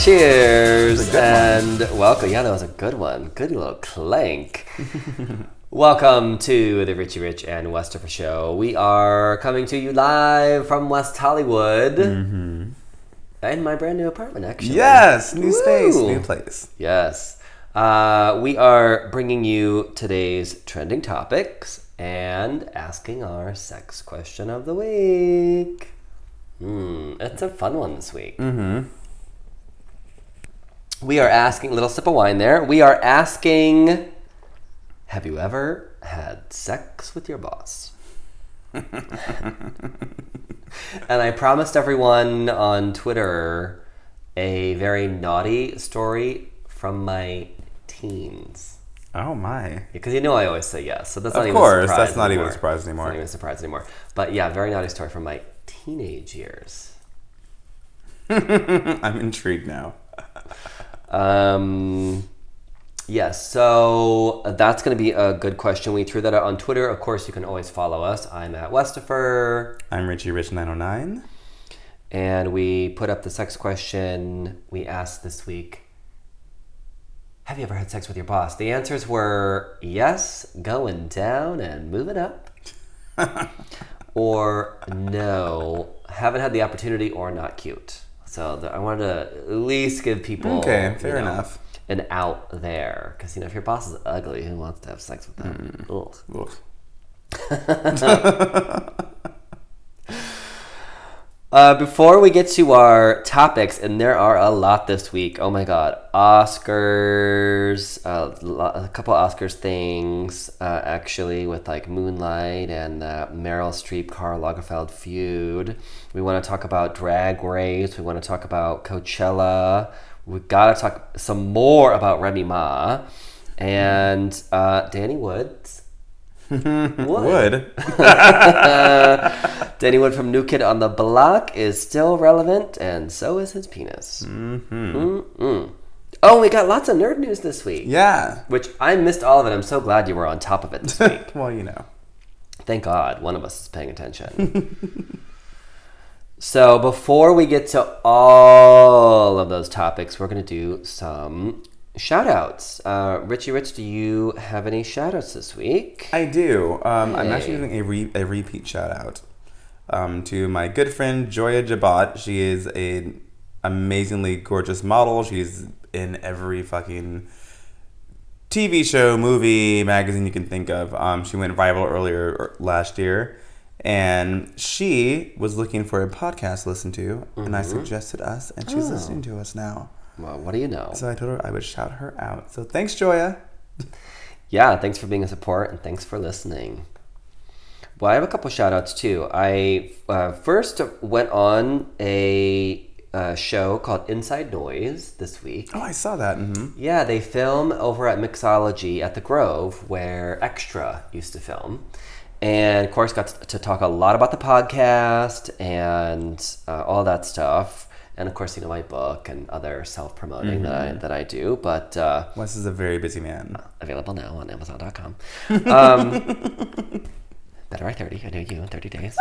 Cheers and welcome. Yeah, that was a good one. Good little clank. welcome to the Richie Rich and Westover Show. We are coming to you live from West Hollywood. Mm-hmm. In my brand new apartment, actually. Yes, new space, new place. Yes. Uh, we are bringing you today's trending topics and asking our sex question of the week. Hmm, it's a fun one this week. Mm-hmm. We are asking, little sip of wine there. We are asking, have you ever had sex with your boss? and I promised everyone on Twitter a very naughty story from my teens. Oh my. Because you know I always say yes, so that's Of not even course, a surprise that's not even a anymore. surprise It's anymore. not even a surprise anymore. But yeah, very naughty story from my teenage years. I'm intrigued now. Um, yes, so that's going to be a good question. We threw that out on Twitter. Of course, you can always follow us. I'm at Westifer, I'm Richie Rich 909. and we put up the sex question we asked this week. Have you ever had sex with your boss? The answers were yes, going down and moving up, or no, haven't had the opportunity or not cute. So the, I wanted to at least give people Okay, you fair know, enough. an out there because you know if your boss is ugly, who wants to have sex with them? Mm. Ugh. Ugh. Uh, before we get to our topics, and there are a lot this week. Oh my God, Oscars, uh, a couple Oscars things uh, actually with like Moonlight and the Meryl Streep Karl Lagerfeld feud. We want to talk about Drag Race. We want to talk about Coachella. We gotta talk some more about Remy Ma and uh, Danny Woods. Wood. Would. Danny Wood from New Kid on the Block is still relevant, and so is his penis. Mm-hmm. Mm-mm. Oh, we got lots of nerd news this week, Yeah. which I missed all of it. I'm so glad you were on top of it this week. Well, you know. Thank God one of us is paying attention. so, before we get to all of those topics, we're going to do some shout outs. Uh, Richie Rich, do you have any shout outs this week? I do. Um, I'm actually Hey. doing a, re- a repeat shout out um, to my good friend Joya Jabat. She is an amazingly gorgeous model. She's in every fucking TV show, movie, magazine you can think of. Um, she went viral earlier er, last year. And she was looking for a podcast to listen to, and I suggested us, and she's listening to us now. Well, what do you know? So I told her I would shout her out. So thanks, Joya. Yeah, thanks for being a support and thanks for listening. Well, I have a couple shout outs too. I uh, first went on a uh, show called Inside Noise this week. Oh, I saw that. hmm Yeah, they film over at Mixology at the Grove where Extra used to film. And of course, got to talk a lot about the podcast and uh, all that stuff. And of course, you know, my book and other self promoting that, I, that I do. But uh, Wes is a very busy man. available now on Amazon.com. Um, Better by 30. I know you in 30 days.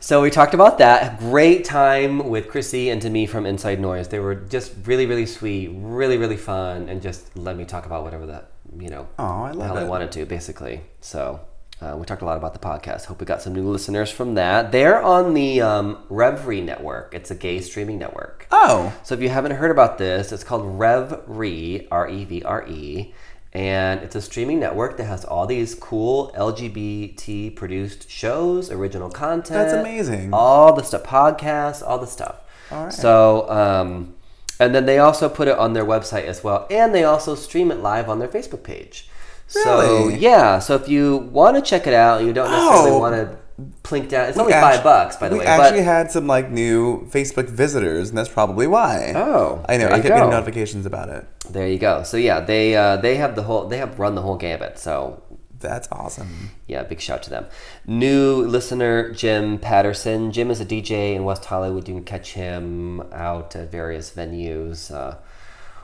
so we talked about that. Great time with Chrissy and to me from Inside Noise. They were just really, really sweet, really, really fun, and just let me talk about whatever that, you know, Oh, I the love hell I wanted to, basically. So uh, we talked a lot about the podcast. Hope we got some new listeners from that. They're on the um, Revry network. It's a gay streaming network. Oh, So if you haven't heard about this, it's called RevRe, R E V R E, and it's a streaming network that has all these cool LGBT produced shows, original content. That's amazing. All the stuff, podcasts, all the stuff. All right. So, um, and then they also put it on their website as well, and they also stream it live on their Facebook page. So Really? yeah, so if you want to check it out, you don't necessarily Oh. want to plink down. It's We only actu- five bucks, by the we way. We actually but, had some like new Facebook visitors, and that's probably why. Oh, I know. I getting notifications about it. There you go. So yeah, they uh, they have the whole they have run the whole gambit. So That's awesome. yeah, big shout to them. New listener Jim Patterson. Jim is a DJ in West Hollywood. You can catch him out at various venues. Uh,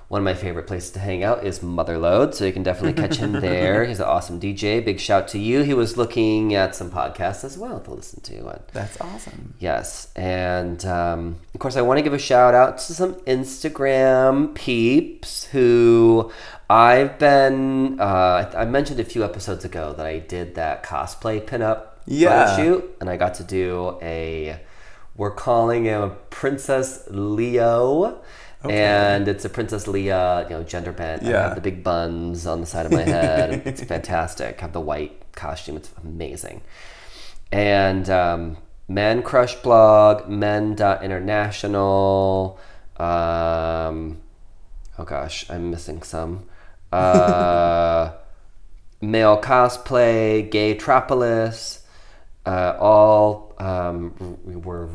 One of my favorite places to hang out is Motherlode, so you can definitely catch him there. He's an awesome DJ. Big shout to you. He was looking at some podcasts as well to listen to. And That's awesome. Yes, and um, of course, I want to give a shout out to some Instagram peeps who I've been. Uh, I mentioned a few episodes ago that I did that cosplay pinup Yeah. photo shoot, and I got to do a. We're calling him a Princess Leo. And it's a Princess Leia, you know, gender bent. I Yeah. have the big buns on the side of my head. it's fantastic. I have the white costume. It's amazing and um, Men Crush blog, Men.international. Um, oh gosh, I'm missing some. Uh, male cosplay, Gay Tropolis, uh, all um, were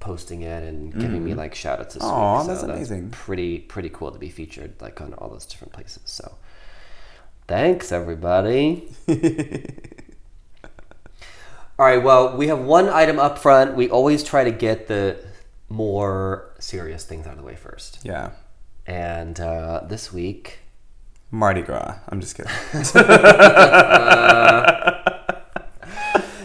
reposting it and giving me like shout outs this week. that's amazing. Pretty pretty cool to be featured like on all those different places. So thanks everybody. All right, well, we have one item up front. We always try to get the more serious things out of the way first. Yeah. And uh, this week, Mardi Gras. I'm just kidding.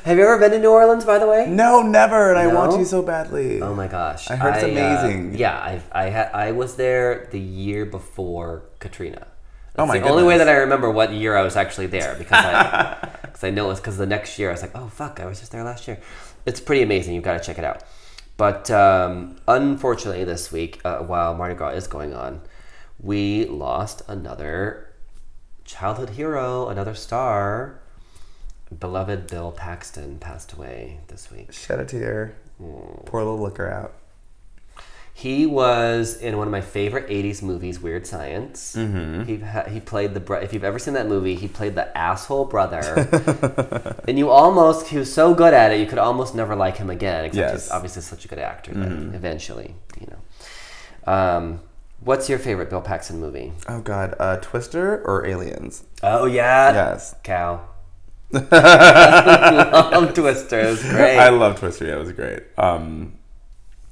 have you ever been to New Orleans, by the way? no, never. And I want No? to so badly. Oh my gosh! I heard it's uh, amazing. yeah, I I had I was there the year before Katrina. That's Oh my the only way that I remember what year I was actually there because I because I know it's because the next year I was like, oh fuck, I was just there last year. It's pretty amazing. You've got to check it out. But um, unfortunately, this week, uh, while Mardi Gras is going on, we lost another childhood hero, another star. Beloved Bill Paxton passed away this week. Shed a tear. Pour a little looker out. He was in one of my favorite '80s movies, Weird Science. Mm-hmm. He he played the bro- if you've ever seen that movie, he played the asshole brother, and you almost he was so good at it, you could almost never like him again. Except he's Yes. obviously such a good actor. That eventually, you know. Um, what's your favorite Bill Paxton movie? Oh God, uh, Twister or Aliens? Oh yeah, Yes. Cow. I love Twister. It was great. I love Twister. Yeah, it was great. Um,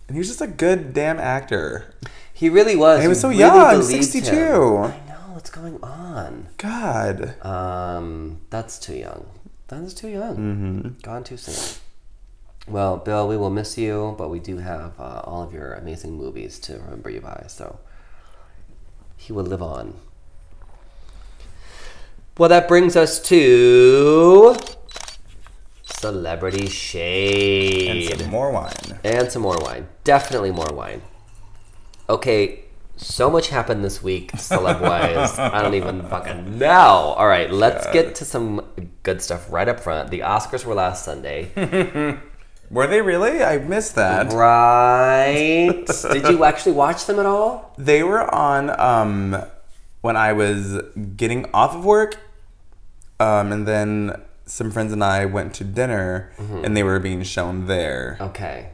and he was just a good damn actor. he really was. He was so really young, 62. him. I know what's going on. God. Um, that's too young. That is too young. Mm-hmm. Gone too soon. Well, Bill, we will miss you, but we do have uh, all of your amazing movies to remember you by. So he will live on. Well, that brings us to celebrity Shade. And some more wine. and some more wine. Definitely more wine. Okay, so much happened this week, celeb wise. I don't even fucking know. All right, let's get to some good stuff right up front. The Oscars were last Sunday. Were they really? I missed that. right. Did you actually watch them at all? They were on um, when I was getting off of work, um, and then some friends and I went to dinner, and they were being shown there. Okay.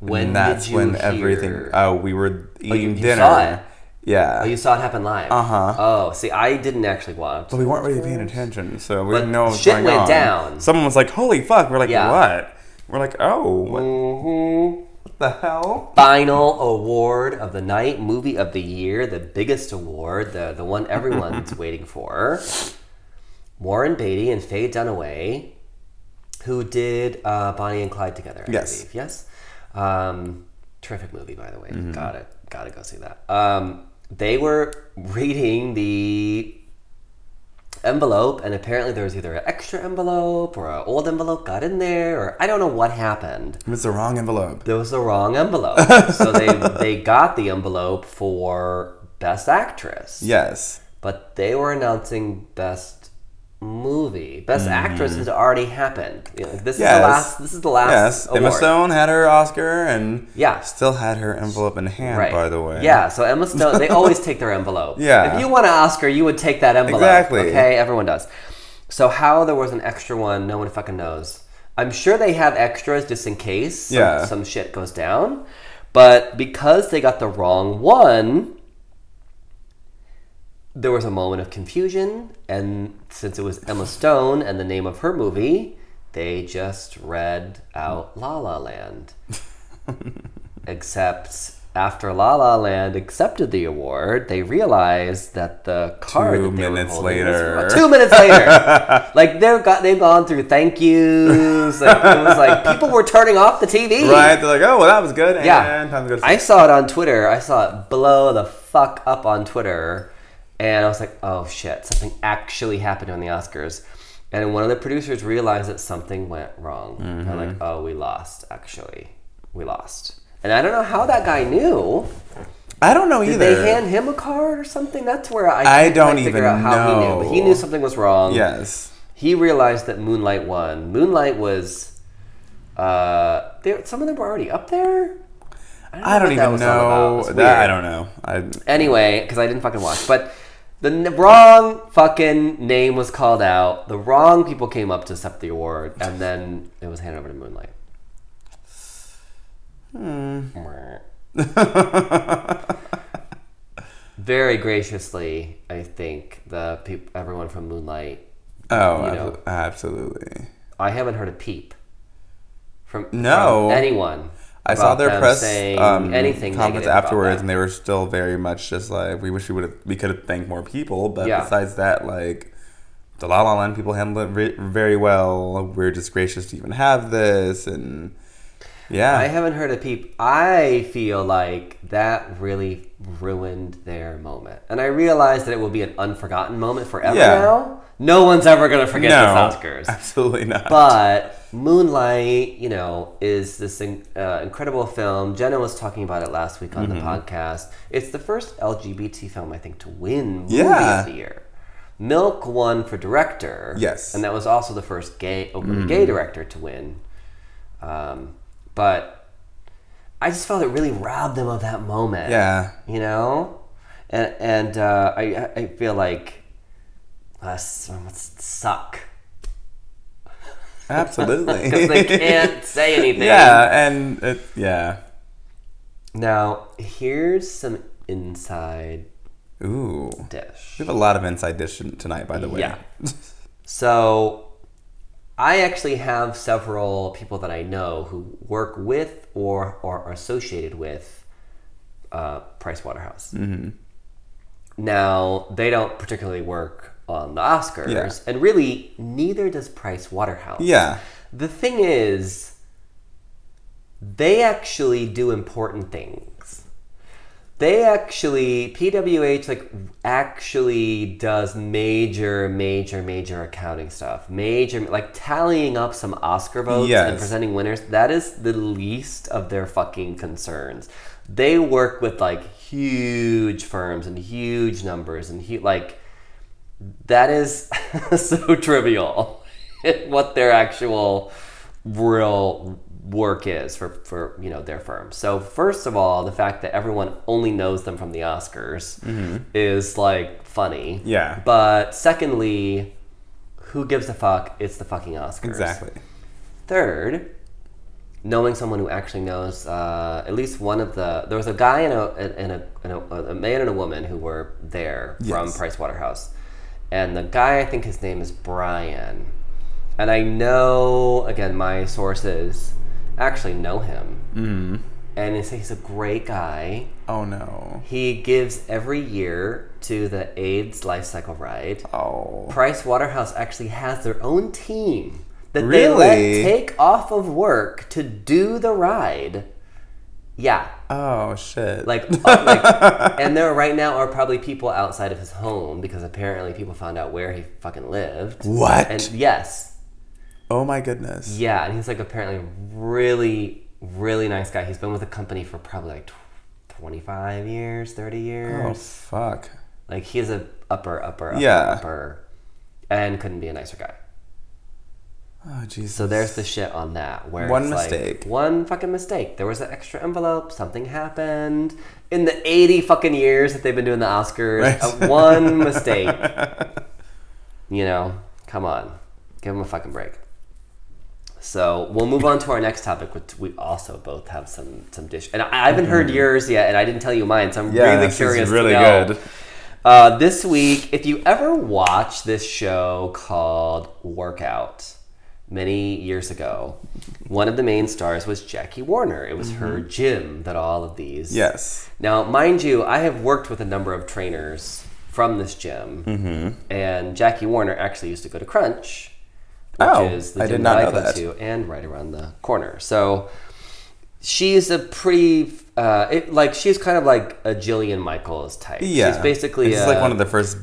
When and that's did you when hear- everything. Oh, we were eating oh, you dinner. saw it? Yeah, Oh, you saw it happen live. Uh-huh. Oh, see, I didn't actually watch. but we weren't really paying attention, so we But didn't know what was shit going went on. down. Someone was like, "Holy fuck!" We're like, Yeah. "What?" We're like, "Oh, what Mhm. The hell?" final award of the night, movie of the year, the biggest award, the the one everyone's waiting for. Warren Beatty and Faye Dunaway, who did uh, Bonnie and Clyde together. I Yes. believe. Yes. Um, terrific movie, by the way. Got it. Got to go see that. Um, they were reading the envelope, and apparently there was either an extra envelope or an old envelope got in there, or I don't know what happened It was the wrong envelope. there was the wrong envelope. so they they got the envelope for best actress. Yes. But they were announcing best movie. Best actress has already happened. You know, this is Mm-hmm. The last this is the last Yes. award. Emma Stone had her Oscar, and Yeah. still had her envelope in hand. Right. By the way. Yeah, so Emma Stone, they always take their envelope. Yeah. If you want an Oscar, you would take that envelope. Exactly. Okay, everyone does. So how there was an extra one, no one fucking knows. I'm sure they have extras just in case some, Yeah. some shit goes down. But because they got the wrong one, there was a moment of confusion, and since it was Emma Stone and the name of her movie, they just read out La La Land. Except after La La Land accepted the award, they realized that the card Two that they were minutes was later. wrong. two minutes later, like they've got they've gone through thank yous. Like, it was like people were turning off the TV. Right? They're like, oh, well, that was good. Yeah. And time to go to I saw it on Twitter. I saw it blow the fuck up on Twitter. And I was like, oh shit, something actually happened on the Oscars. And one of the producers realized that something went wrong. They're Mm-hmm. like, oh, we lost, actually. We lost. And I don't know how that guy knew. I don't know Did either. they hand him a card or something? That's where I, I don't quite figure even out how he knew. But he knew something was wrong. yes. He realized that Moonlight won. Moonlight was. Uh, there, some of them were already up there. I don't what that even was all about. know. That I don't know. I Anyway, because I didn't fucking watch, but the n- wrong fucking name was called out. The wrong people came up to accept the award, and then it was handed over to Moonlight. Hmm. Very graciously, I think the peop- everyone from Moonlight. oh, You know. absolutely. I haven't heard a peep from No. from anyone. I saw their press um, anything about afterwards, and they were still very much just like, we wish we would have, we could have thanked more people. But Yeah. besides that, like, the La La Land people handled it re- very well. We're just gracious to even have this, and yeah, I haven't heard a peep. I feel like that really ruined their moment. And I realize that it will be an unforgotten moment forever Yeah. now. No one's ever going to forget no, this Oscars. absolutely not. But Moonlight, you know, is this in, uh, incredible film. Jenna was talking about it last week on Mm-hmm. the podcast. It's the first LGBT film, I think, to win Movie Yeah. of the Year. Milk won for director. Yes. And that was also the first gay, openly gay director to win. Um, but I just felt it really robbed them of that moment. yeah, You know? And, and uh, I, I feel like us must suck. absolutely. Because they can't say anything. yeah, and it, yeah. Now, here's some inside Ooh, dish. we have a lot of inside dish tonight, by the way. Yeah. So, I actually have several people that I know who work with or, or are associated with uh, Price Waterhouse. Mm-hmm. Now, they don't particularly work on the Oscars, Yeah. and really, neither does Price Waterhouse. Yeah. The thing is, they actually do important things. They actually PWH like actually does major, major, major accounting stuff. Major like tallying up some Oscar votes and presenting winners. That is the least of their fucking concerns. They work with like huge firms and huge numbers and hu- like that is so trivial what their actual real work is for, for you know their firm. So first of all, the fact that everyone only knows them from the Oscars is like funny. Yeah. But secondly, who gives a fuck? It's the fucking Oscars. Exactly. Third, knowing someone who actually knows uh, at least one of the there was a guy and a and a, and a, a man and a woman who were there from Yes. Price Waterhouse, and the guy I think his name is Brian, and I know again my sources actually know him, mm. and they say he's a great guy. Oh no. He gives every year to the AIDS life cycle ride. Oh. Price Waterhouse actually has their own team that they let take off of work to do the ride. Yeah, Oh shit. like, uh, like, and there right now are probably people outside of his home because apparently people found out where he fucking lived. what? And yes, oh my goodness. yeah, and he's like apparently really, really nice guy. He's been with the company for probably like twenty-five years, thirty years. Oh fuck. Like he's a upper, upper, upper, Yeah. upper, and couldn't be a nicer guy. Oh Jesus. So there's the shit on that. Where One it's like, mistake. one fucking mistake. There was an extra envelope. Something happened in the 80 fucking years that they've been doing the Oscars. Right. uh, one mistake. You know, come on, give them a fucking break. So we'll move on to our next topic, which we also both have some some dish. And I haven't heard yours yet, and I didn't tell you mine, so I'm Mm-hmm. Yeah, really this is curious. really good. Uh, this week, if you ever watch this show called Workout, many years ago, one of the main stars was Jackie Warner. It was her gym that all of these. Yes. Now, mind you, I have worked with a number of trainers from this gym, Mm-hmm. and Jackie Warner actually used to go to Crunch, which Oh, is the I did not that I know go that. to, and right around the corner. So she's a pretty, uh, it, like she's kind of like a Jillian Michaels type. Yeah. she's basically It's like one of the first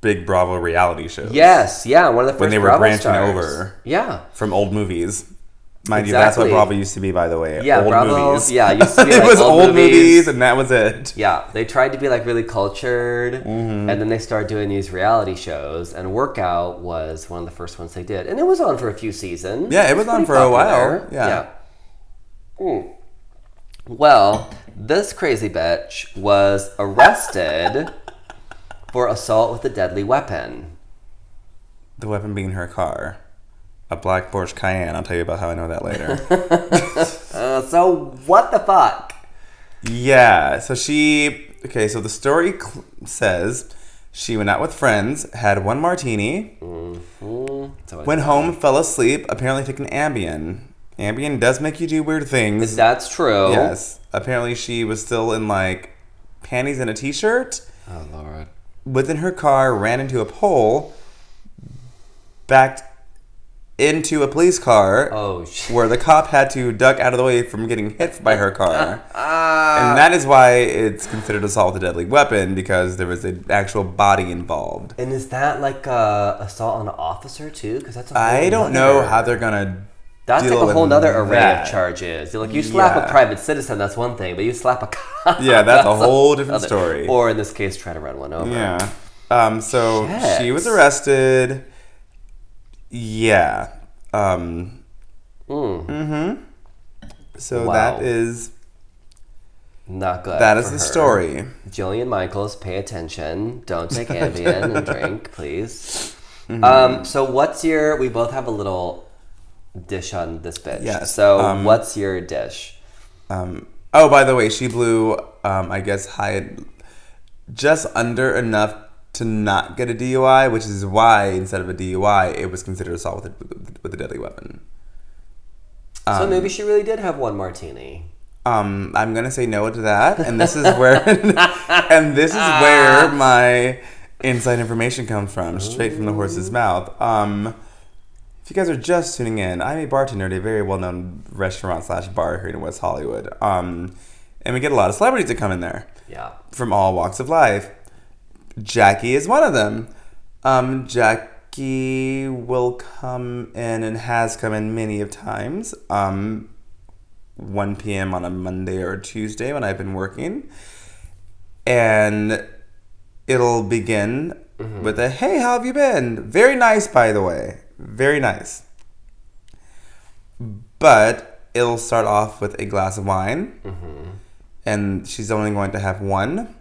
big Bravo reality shows. Yes, yeah, one of the first When they were Bravo branching stars. over. Yeah, From old movies. Mind you, that's what Exactly. Bravo used to be, by the way. Yeah, old Bravo- movies. yeah, it used to be it was old old movies. movies. and that was it. yeah. They tried to be like really cultured, Mm-hmm. and then they started doing these reality shows. And Workout was one of the first ones they did, and it was on for a few seasons. Yeah, it was on pretty for a while, popular. yeah. Mm. Well, this crazy bitch was arrested for assault with a deadly weapon. The weapon being her car. A black Porsche Cayenne. I'll tell you about how I know that later. Uh, so what the fuck? yeah, so she. Okay, so the story cl- says she went out with friends, had one martini, Mm, it's- went home, fell asleep, apparently took an Ambien. Ambien does make you do weird things. That's true. Yes. Apparently she was still in like panties and a t shirt. Oh lord. within her car, ran into a pole, backed into a police car, Oh shit. where the cop had to duck out of the way from getting hit by her car. Ah. and that is why it's considered assault with a deadly weapon because there was an actual body involved. And is that like uh, assault on an officer too? Because that's a whole I don't know how they're gonna. That's deal like a whole nother array that. of charges. You're like you slap a private citizen, that's one thing, but you slap a cop. Yeah, that's a whole different other- story. Or in this case, try to run one over. Yeah. Um. So Shit. she was arrested. Yeah. Um. Mm, Mm-hmm. So Wow. that is not good. that is the her. story. Jillian Michaels, pay attention. Don't take Ambien and drink, please. Mm-hmm. Um, so what's your? We both have a little dish on this bitch. Yes, So um, what's your dish? Um. Oh, by the way, she blew. Um. I guess high, just under enough to not get a DUI, which is why instead of a DUI, it was considered assault with a, with a deadly weapon. so um, maybe she really did have one martini. Um, I'm gonna say no to that, and this is where, and this is where my inside information comes from, straight from the horse's mouth. Um, if you guys are just tuning in, I'm a bartender at a very well-known restaurant slash bar here in West Hollywood. Um, and we get a lot of celebrities that come in there Yeah. from all walks of life. Jackie is one of them. Um, Jackie will come in and has come in many of times. Um, 1 p.m. on a Monday or Tuesday when I've been working. And it'll begin with a hey, how have you been? Very nice, by the way. Very nice. But it'll start off with a glass of wine. And she's only going to have one.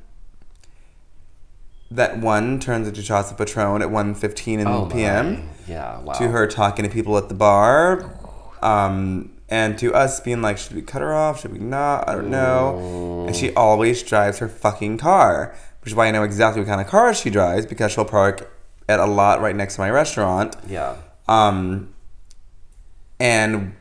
That one turns into of Patron at 1.15 in Oh p.m my. Yeah. Wow. to her talking to people at the bar, um, and to us being like, should we cut her off? Should we not? I don't know. And she always drives her fucking car, which is why I know exactly what kind of car she drives because she'll park at a lot right next to my restaurant. Yeah. Um, and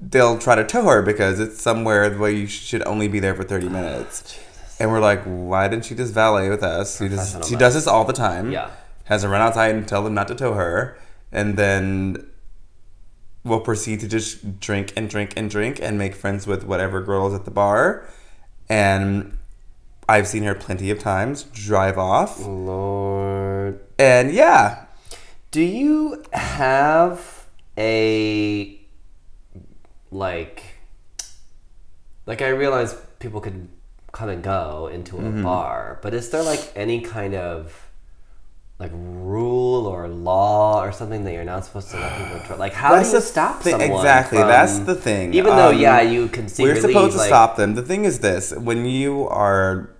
they'll try to tow her because it's somewhere where you should only be there for 30 minutes. And we're like, why didn't she just valet with us? She, just, she does this all the time Yeah. has her run outside and tell them not to tow her, and then we'll proceed to just drink and drink and drink and make friends with whatever girls at the bar. And I've seen her plenty of times drive off. Lord. And yeah, Do you have a like like I realize people could come and go into a Mm-hmm. bar, but is there like any kind of like rule or law or something that you're not supposed to let people try? Like how That's do you stop someone? exactly, from- that's the thing. Even though Um, yeah, you can see we're supposed to like, stop them. The thing is this when you are,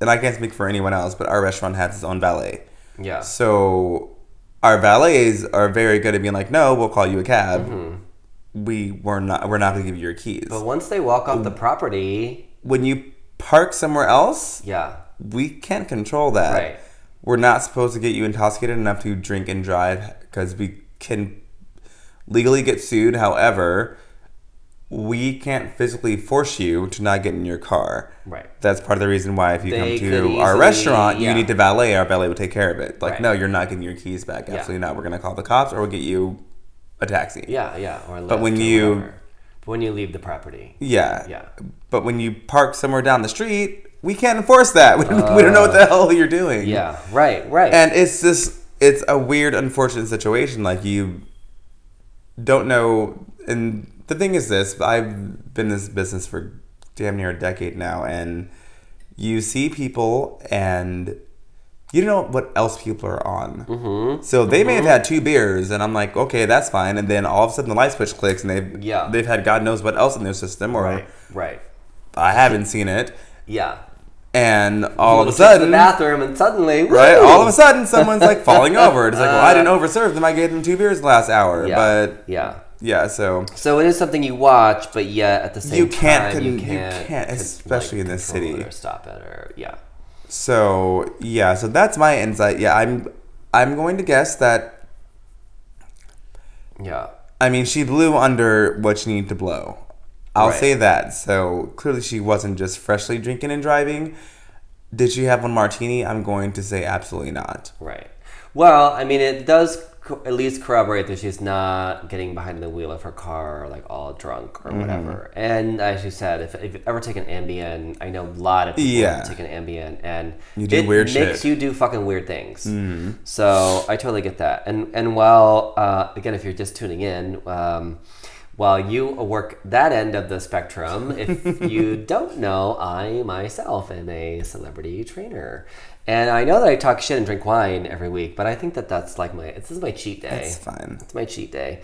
and I can't speak for anyone else, but our restaurant has its own valet. Yeah. So our valets are very good at being like, no, we'll call you a cab. We were not. We're not going to give you your keys. Mm-hmm. But once they walk off the property, when you park somewhere else, yeah. we can't control that. Right. We're not supposed to get you intoxicated enough to drink and drive because we can. legally get sued. However, we can't physically force you to not get in your car. Right. That's part of the reason why if you They come to our restaurant, yeah. you need to valet. Our valet will take care of it. Like, Right. no, you're not getting your keys back. Yeah. Absolutely not. We're gonna call the cops, or we'll get you a taxi. Yeah, yeah. Or But when you- whatever. But when you leave the property. Yeah. Yeah. But when you park somewhere down the street, we can't enforce that. We don't, we don't know what the uh, hell you're doing. Yeah. Right. Right. And it's just it's a weird, unfortunate situation. Like you don't know. And the thing is, this I've been in this business for damn near a decade now, and you see people and. You don't know what else people are on. Mm-hmm. So they may have had two beers, and I'm like, okay, that's fine. And then all of a sudden, the light switch clicks, and they've Yeah. they've had God knows what else in their system, or right. Right. I haven't seen it. Yeah. And all of a into the sudden, bathroom and suddenly, right? All of a sudden, someone's like falling over. It's like, well, I didn't overserve them. I gave them two beers the last hour. Uh. Yeah. But yeah. yeah, so So it is something you watch, but yet at the same You can't time con- you you can't, can't, con- especially in this city. stop it or yeah. So yeah, so that's my insight. Yeah, I'm I'm going to guess that. Yeah. I mean, she blew under what she needed to blow. I'll Right. say that. So clearly, she wasn't just freshly drinking and driving. Did she have one martini? I'm going to say absolutely not. Right. Well, I mean, it does co- at least corroborate that she's not getting behind the wheel of her car like all drunk Mm-hmm. or whatever. And as you said, if, if you've ever taken Ambien, I know a lot of people Yeah. have taken Ambien, and You do it weird makes shit. Mm-hmm. you do fucking weird things. So I totally get that. And and while uh, again, if you're just tuning in. Um, while you work that end of the spectrum, if you don't know, I myself am a celebrity trainer. And I know that I talk shit and drink wine every week, but I think that that's like my, this is my cheat day. It's fine. It's my cheat day.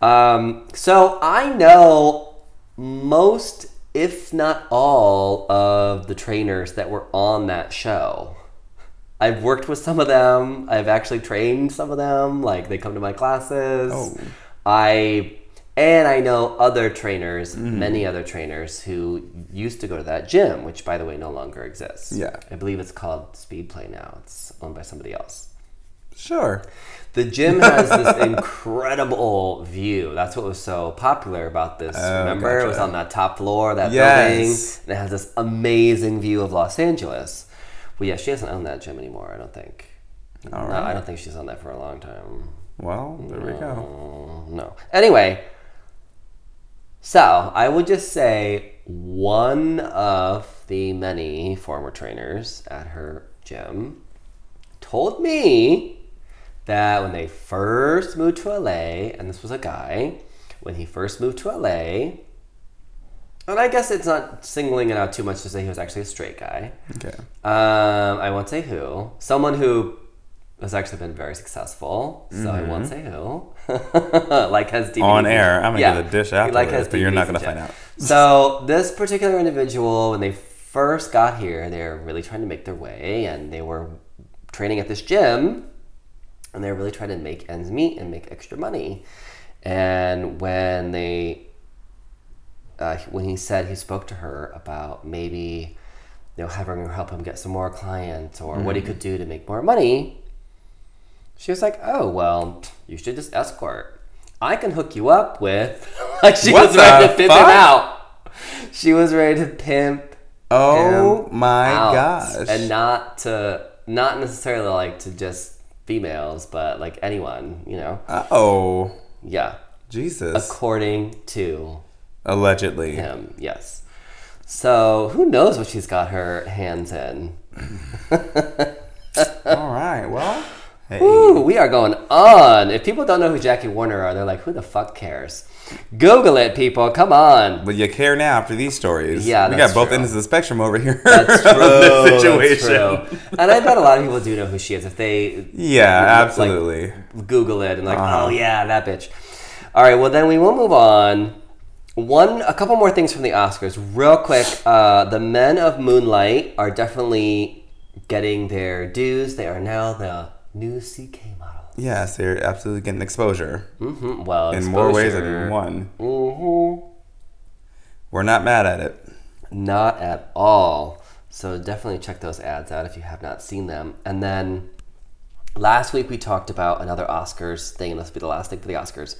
Um, so I know most, if not all, of the trainers that were on that show. I've worked with some of them. I've actually trained some of them. Like they come to my classes. Oh. I and I know other trainers, Mm-hmm. many other trainers who used to go to that gym, which by the way no longer exists. Yeah. I believe it's called Speed Play now. It's owned by somebody else. Sure. The gym has this incredible view. That's what was so popular about this. Oh, Remember, it was on that top floor that Yes. building, and it has this amazing view of Los Angeles. Well, yeah, she doesn't own that gym anymore. I don't think. All no. I don't think she's on that for a long time. Well, there we go. No. Anyway, so I would just say one of the many former trainers at her gym told me that when they first moved to LA, and this was a guy, when he first moved to LA, and I guess it's not singling it out too much to say he was actually a straight guy. Okay. Um, I won't say who. Someone who has actually been very successful. So I won't say who. like has DVDs. Mm-hmm. On air. I'm gonna Yeah. get a dish Like afterwards, has but you're not gonna find out. So this particular individual, when they first got here, they were really trying to make their way, and they were training at this gym, and they were really trying to make ends meet and make extra money. And when they uh, when he said he spoke to her about maybe you know having her help him get some more clients or what he Mm-hmm. could do to make more money she was like oh well you should just escort i can hook you up with like she What was ready to pimp him out she was ready to pimp Oh my gosh. and not to not necessarily like to just females but like anyone you know oh, yeah Jesus. according to Allegedly. him. Yes. So who knows what she's got her hands in? All right. Well, hey. Ooh, we are going on. If people don't know who Jackie Warner are, they're like, who the fuck cares? Google it, people. Come on. But you care now after these stories. Yeah, we got both true. ends of the spectrum over here. That's true. this That's true. And I bet a lot of people do know who she is if they Yeah, like, absolutely. Google it and like, Uh-huh. oh yeah, that bitch. All right, well then we will move on. One, a couple more things from the Oscars, real quick. Uh, the men of Moonlight are definitely getting their dues. They are now the new CK models. yes, they're absolutely getting exposure hmm Well, in more ways than exposure. one. Mhm. We're not mad at it. Not at all. So definitely check those ads out if you have not seen them. And then last week we talked about another Oscars thing, and this will be the last thing for the Oscars.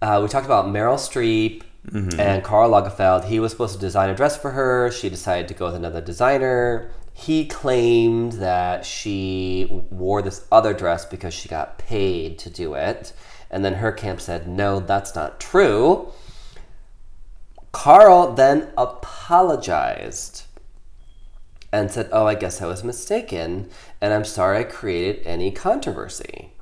Uh, we talked about Meryl Streep and Karl Lagerfeld. He was supposed to design a dress for her. She decided to go with another designer. He claimed that she wore this other dress because she got paid to do it. And then her camp said, no, that's not true. Karl then apologized and said, Oh, I guess I was mistaken, and I'm sorry I created any controversy.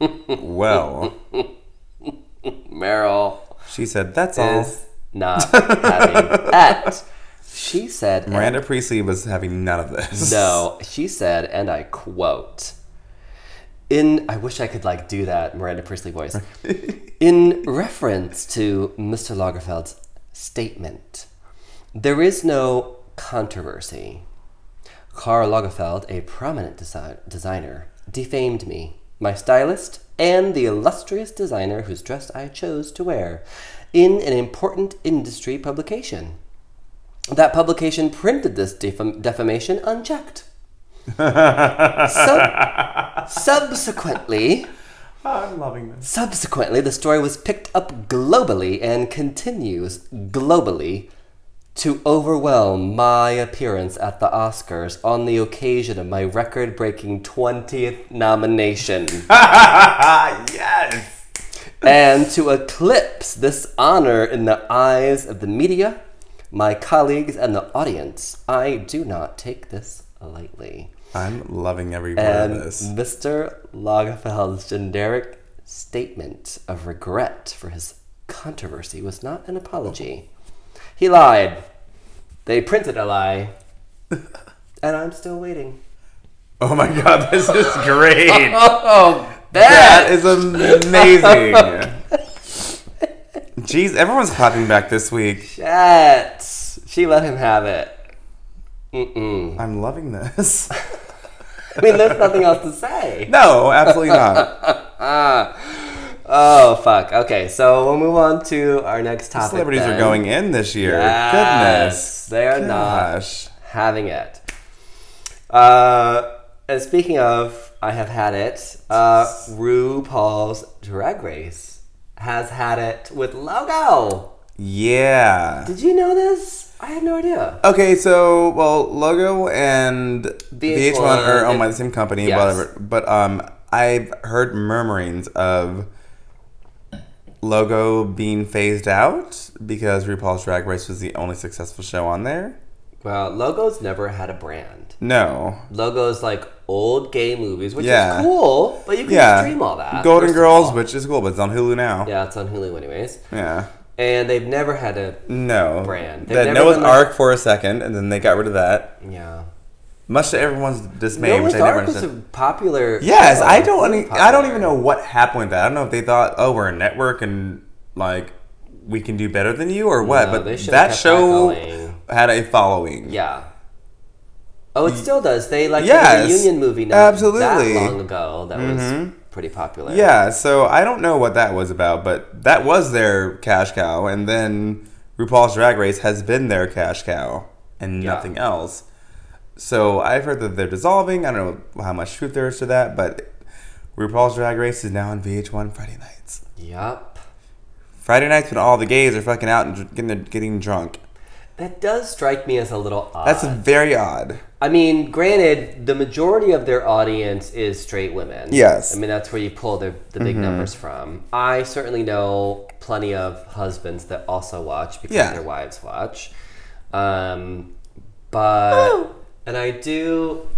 Well, Meryl she said that's all. not having that. She said, Miranda Priestly was having none of this. No, she said, and I quote, in I wish I could like do that Miranda Priestly voice. in reference to Mr. Lagerfeld's statement, there is no controversy. Karl Lagerfeld, a prominent desi- designer, defamed me, my stylist, and the illustrious designer whose dress I chose to wear, in an important industry publication. That publication printed this defam- defamation unchecked. Sub- subsequently, I'm loving this. subsequently, the story was picked up globally and continues globally to overwhelm my appearance at the Oscars on the occasion of my record breaking 20th nomination. yes. and to eclipse this honor in the eyes of the media, my colleagues, and the audience. I do not take this lightly. I'm loving every part And of this. Mr. Lagerfeld's generic statement of regret for his controversy was not an apology. He lied. They printed a lie. and I'm still waiting. Oh my god, this is great. Oh, that is amazing. Jeez, everyone's clapping back this week. Shit. She let him have it. Mm-mm. I'm loving this. I mean, there's nothing else to say. No, absolutely not. Oh, fuck. Okay, so we'll move on to our next topic. Celebrities are going in this year. Yes, Goodness. They are not having it. Uh, and speaking of, I have had it. Uh, RuPaul's Drag Race has had it with Logo. Yeah. Did you know this? I had no idea. Okay, so well, Logo and VH1, are owned by the same company, Yes. whatever. But um, I've heard murmurings of Logo being phased out because RuPaul's Drag Race was the only successful show on there. Well, Logo's never had a brand. No. Logo's like old gay movies, which Yeah. is cool, but you can Yeah. stream all that. Golden Girls, which is cool, but it's on Hulu now. yeah, it's on Hulu anyways. Yeah. And they've never had a No. Brand. They've They had never Noah's like- Ark for a second, and then they got rid of that. yeah. Much to everyone's dismay, Noah's which I never Ark was a popular. Yes. I don't. Any, I don't even know what happened with that. I don't know if they thought, oh, we're a network and like we can do better than you or what. No, but that show had a following. Yeah. Oh, it still does. They like Yes, a reunion movie not absolutely. that long ago that was mm-hmm. pretty popular. Yeah, so I don't know what that was about, but that was their cash cow, and then RuPaul's Drag Race has been their cash cow and Yeah. nothing else. So I've heard that they're dissolving. I don't know how much truth there is to that, but RuPaul's Drag Race is now on VH1 Friday nights. Yup. Friday nights when all the gays are fucking out and getting getting drunk. That does strike me as a little odd. That's very odd. I mean, granted, the majority of their audience is straight women. Yes. Mm-hmm. I mean, that's where you pull the, the big numbers from. I certainly know plenty of husbands that also watch because Yeah. their wives watch. Um, but, and I do,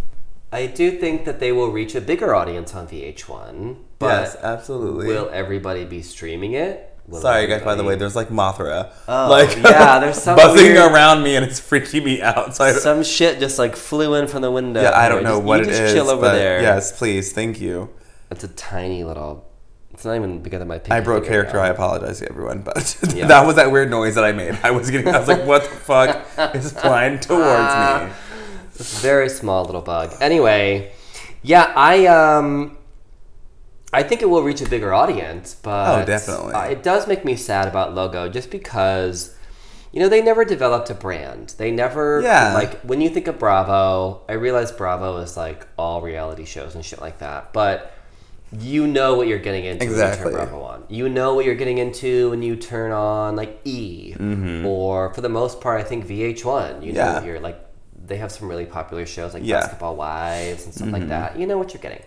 I do think that they will reach a bigger audience on VH1. But yes, absolutely. will everybody be streaming it? Sorry, guys. By the way, there's like Mothra, Oh, like yeah, there's some buzzing weird- around me, and it's freaking me out. So some shit just like flew in from the window. yeah, I don't know Just- what you it just is. Chill over but there. Yes, please. Thank you. It's a tiny little. It's not even bigger than my. I broke character. I apologize to everyone, but Yeah. that was that weird noise that I made. I was getting. I was like, "What the fuck is flying towards me?" It's a very small little bug. Anyway, yeah, I um, I think it will reach a bigger audience, but Oh, definitely. uh, it does make me sad about Logo, just because. You know, they never developed a brand. They never, Yeah. like, when you think of Bravo, I realize Bravo is like all reality shows and shit like that. But you know what you're getting into Exactly. when you turn Bravo on. You know what you're getting into when you turn on like E, or for the most part, I think VH1. You know, Mm-hmm. Yeah. you're like they have some really popular shows like Yeah. Mm-hmm. Basketball Wives and stuff like that. You know what you're getting.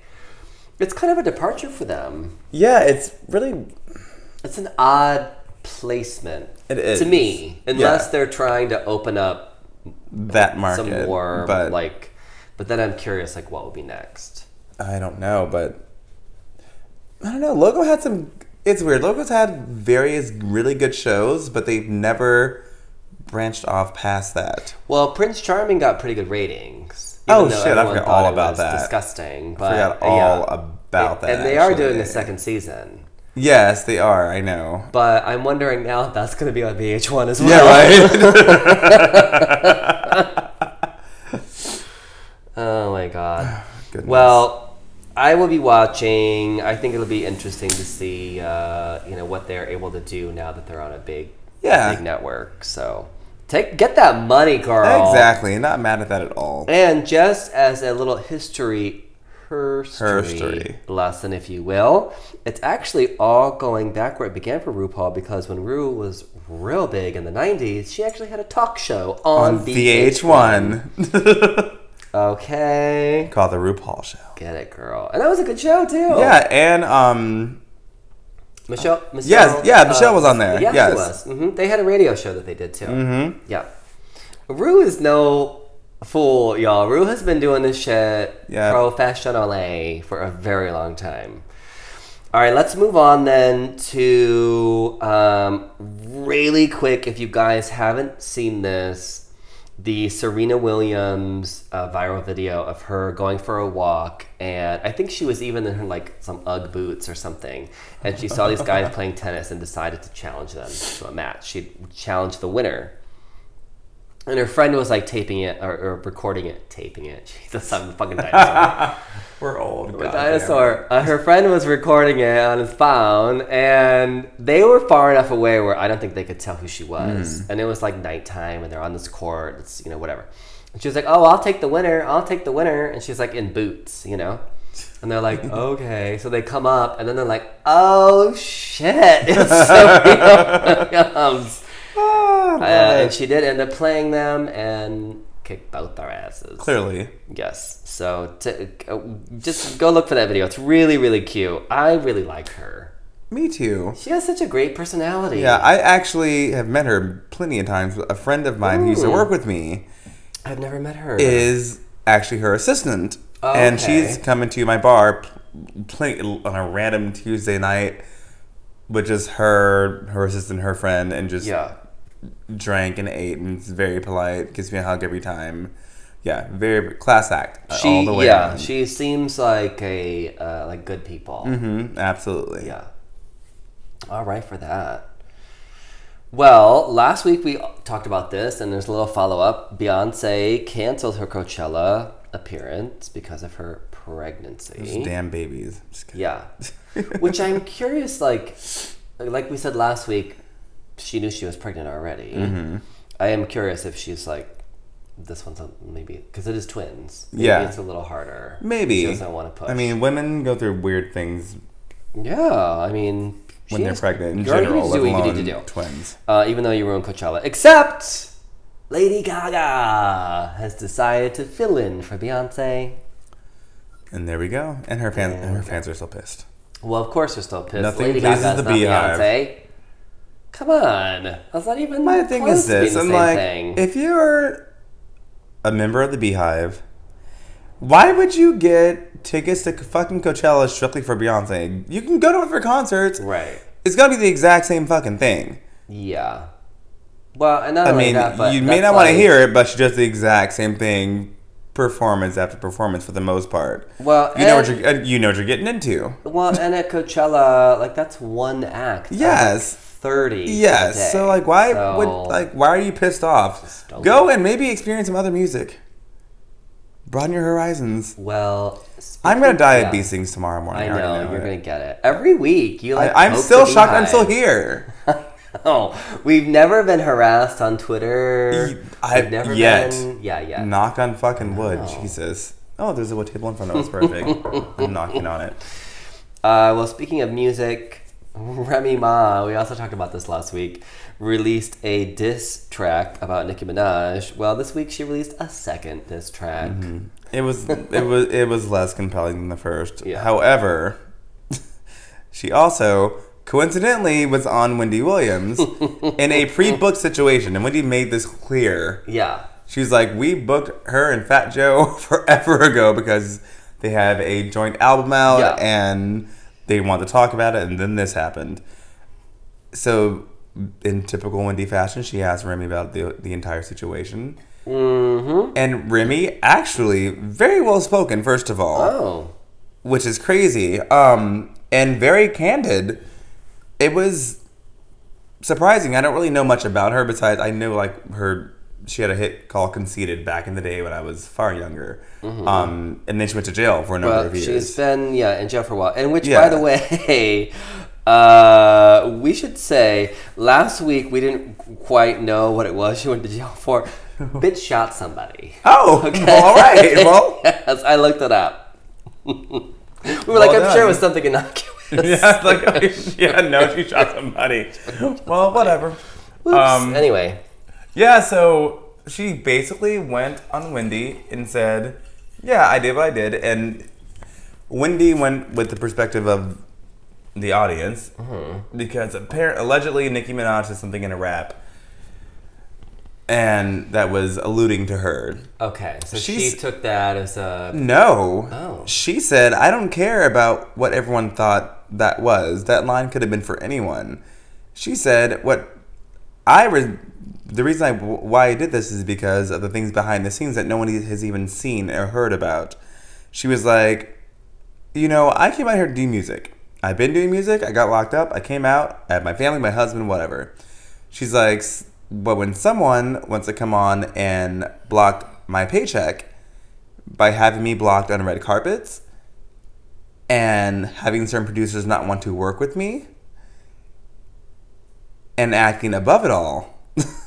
It's kind of a departure for them. Yeah, it's really It's an odd placement. It is. to me, unless Yeah. they're trying to open up that market. some more but like. But then I'm curious, like, what will be next? I don't know, but I don't know. Logo had some. It's weird. Logo's had various really good shows, but they've never branched off past that. Well, Prince Charming got pretty good ratings. Oh, shit, I forgot all about that. Disgusting, but I Forgot all yeah. about that. And they are doing a second season. Yes, they are. I know. But I'm wondering now if that's going to be on VH1 as well. Yeah, right. Oh my god. Goodness. Well, I will be watching. I think it'll be interesting to see, uh, you know, what they're able to do now that they're on a big, Yeah. big network. So, take get that money, girl. exactly. Not mad at that at all. And just as a little history, herstory, Herstory. lesson, if you will, it's actually all going back where it began for RuPaul because when Ru was real big in the 90s, she actually had a talk show on, On VH1, Okay. called the RuPaul Show. Get it, girl. And that was a good show, too. Yeah, and um, Michelle, Michelle Yes, yeah, Michelle was on there. Yeah, Yes. she was. hmm They had a radio show that they did too. Mm-hmm. Yeah. Ru is no fool, y'all. Ru has been doing this shit professionally for a very long time. All right, let's move on then to um, really quick. If you guys haven't seen this, the Serena Williams uh, viral video of her going for a walk, and I think she was even in her like some UGG boots or something, and she saw these guys playing tennis and decided to challenge them to a match. She challenged the winner, and her friend was like taping it or, or recording it, taping it. Jesus, I'm a fucking dinosaur. we're old. A dinosaur. Uh, her friend was recording it on his phone, and they were far enough away where I don't think they could tell who she was. And it was like nighttime, and they're on this court. It's you know whatever. And she was like, "Oh, I'll take the winner. I'll take the winner." And she's like in boots, you know. And they're like, "Okay." So they come up, and then they're like, "Oh shit!" It's Serena Williams. Ah, Uh, and she did end up playing them and kicked both their asses. Clearly. Yes. So to, uh, just go look for that video. It's really, really cute. I really like her. Me too. She has such a great personality. Yeah, I actually have met her plenty of times. A friend of mine who used to work with me I've never met her. is actually her assistant, and she's coming to my bar playing on a random Tuesday night, with just her, her assistant, her friend, and just yeah. Drank and ate, and it's very polite. Gives me a hug every time. Yeah, very class act uh, She all the way yeah, around. she seems like a uh, like good people. hmm absolutely. Yeah. All right for that. Well, last week we talked about this, and there's a little follow up. Beyonce canceled her Coachella appearance because of her pregnancy. Those damn babies. Yeah. Which I'm curious, like, like we said last week, she knew she was pregnant already. Mm-hmm. I am curious if she's like, this one's a, maybe because it is twins. Maybe Yeah. it's a little harder. Maybe. she doesn't want to push. I mean, women go through weird things yeah. I mean, when they're pregnant in general, let do what you alone need to do. twins. Uh, even though you ruined Coachella, except Lady Gaga has decided to fill in for Beyonce. And there we go. And her fans, and her fans are still pissed. Well, of course, they're still pissed. Nothing Lady pleases Gaga's the BeyHive. Beyonce. Come on, that's not even. My thing is this: I'm like, thing. if you're a member of the BeyHive, why would you get tickets to fucking Coachella strictly for Beyonce? You can go to it for concerts. right? It's gotta be the exact same fucking thing. Yeah. Well, and not I mean, that, but you may not want to hear it, but she does the exact same thing, performance after performance for the most part. Well, You know what you're uh, you know what you're getting into. Well, and at Coachella, like that's one act. Yes. like, Thirty. day. So like, why So- would like why are you pissed off? Go go. and maybe experience some other music. Broaden your horizons. Well, I'm gonna die yeah. at Stings tomorrow morning. I I know, you're it. gonna get it every week. You like. I, I'm still shocked. I'm still here. Oh, we've never been harassed on Twitter. Y- I- We've never yet. been. Yeah, yeah. Knock on fucking wood. know. Jesus. Oh, there's a wood table in front of us. Perfect. I'm knocking on it. Uh, well, speaking of music, Remy Ma, we also talked about this last week, released a diss track about Nicki Minaj. Well, this week she released a second diss track. Mm-hmm. It was it was it was less compelling than the first. Yeah. However, she also coincidentally was on Wendy Williams in a pre-booked situation, and Wendy made this clear. Yeah. She was like, "We booked her and Fat Joe forever ago because they have a joint album out Yeah. and they want to talk about it." And then this happened. So, in typical Wendy fashion, she asked Remy about the the entire situation. Mm-hmm. And Remy actually very well spoken, first of all, Oh. which is crazy, um, and very candid. It was surprising. I don't really know much about her besides I know like her. She had a hit called "Conceited" back in the day when I was far younger, um, and then she went to jail for a number Well, of years. she's been yeah in jail for a while, and which, Yeah. by the way, uh, we should say last week we didn't quite know what it was she went to jail for. Bitch shot somebody. oh, well, all right. Well, yes, I looked it up. we were like, I'm sure it was something innocuous. yeah, like yeah, no, she shot somebody. Well, whatever. Oops. Um, anyway, Yeah, so she basically went on Wendy and said, Yeah, I did what I did. And Wendy went with the perspective of the audience mm-hmm. because apparently, allegedly, Nicki Minaj said something in a rap. And that was alluding to her. okay, so she took that as a No. Oh. She said, I don't care about what everyone thought that was. That line could have been for anyone. She said, what I re- the reason I why I did this is because of the things behind the scenes that no one has even seen or heard about. She was like, you know, I came out here to do music. I've been doing music. I got locked up. I came out. I had my family, my husband, whatever. She's like, but when someone wants to come on and block my paycheck by having me blocked on red carpets and having certain producers not want to work with me and acting above it all,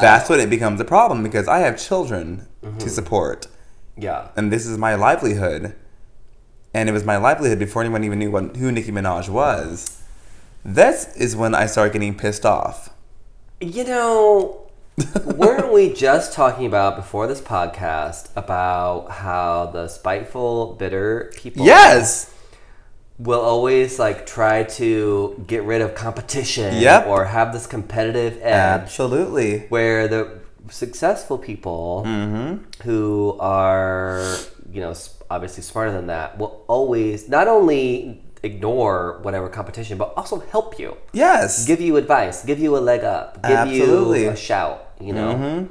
that's when it becomes a problem because I have children to mm-hmm. support yeah. and this is my livelihood. And it was my livelihood before anyone even knew what, who Nicki Minaj was. This is when I started getting pissed off. You know, weren't we just talking about before this podcast about how the spiteful, bitter people Yes! Will always like try to get rid of competition Yep. or have this competitive edge Absolutely. where the successful people Mm-hmm. who are you know obviously smarter than that will always not only ignore whatever competition but also help you Yes. give you advice give you a leg up give Absolutely. you a shout you know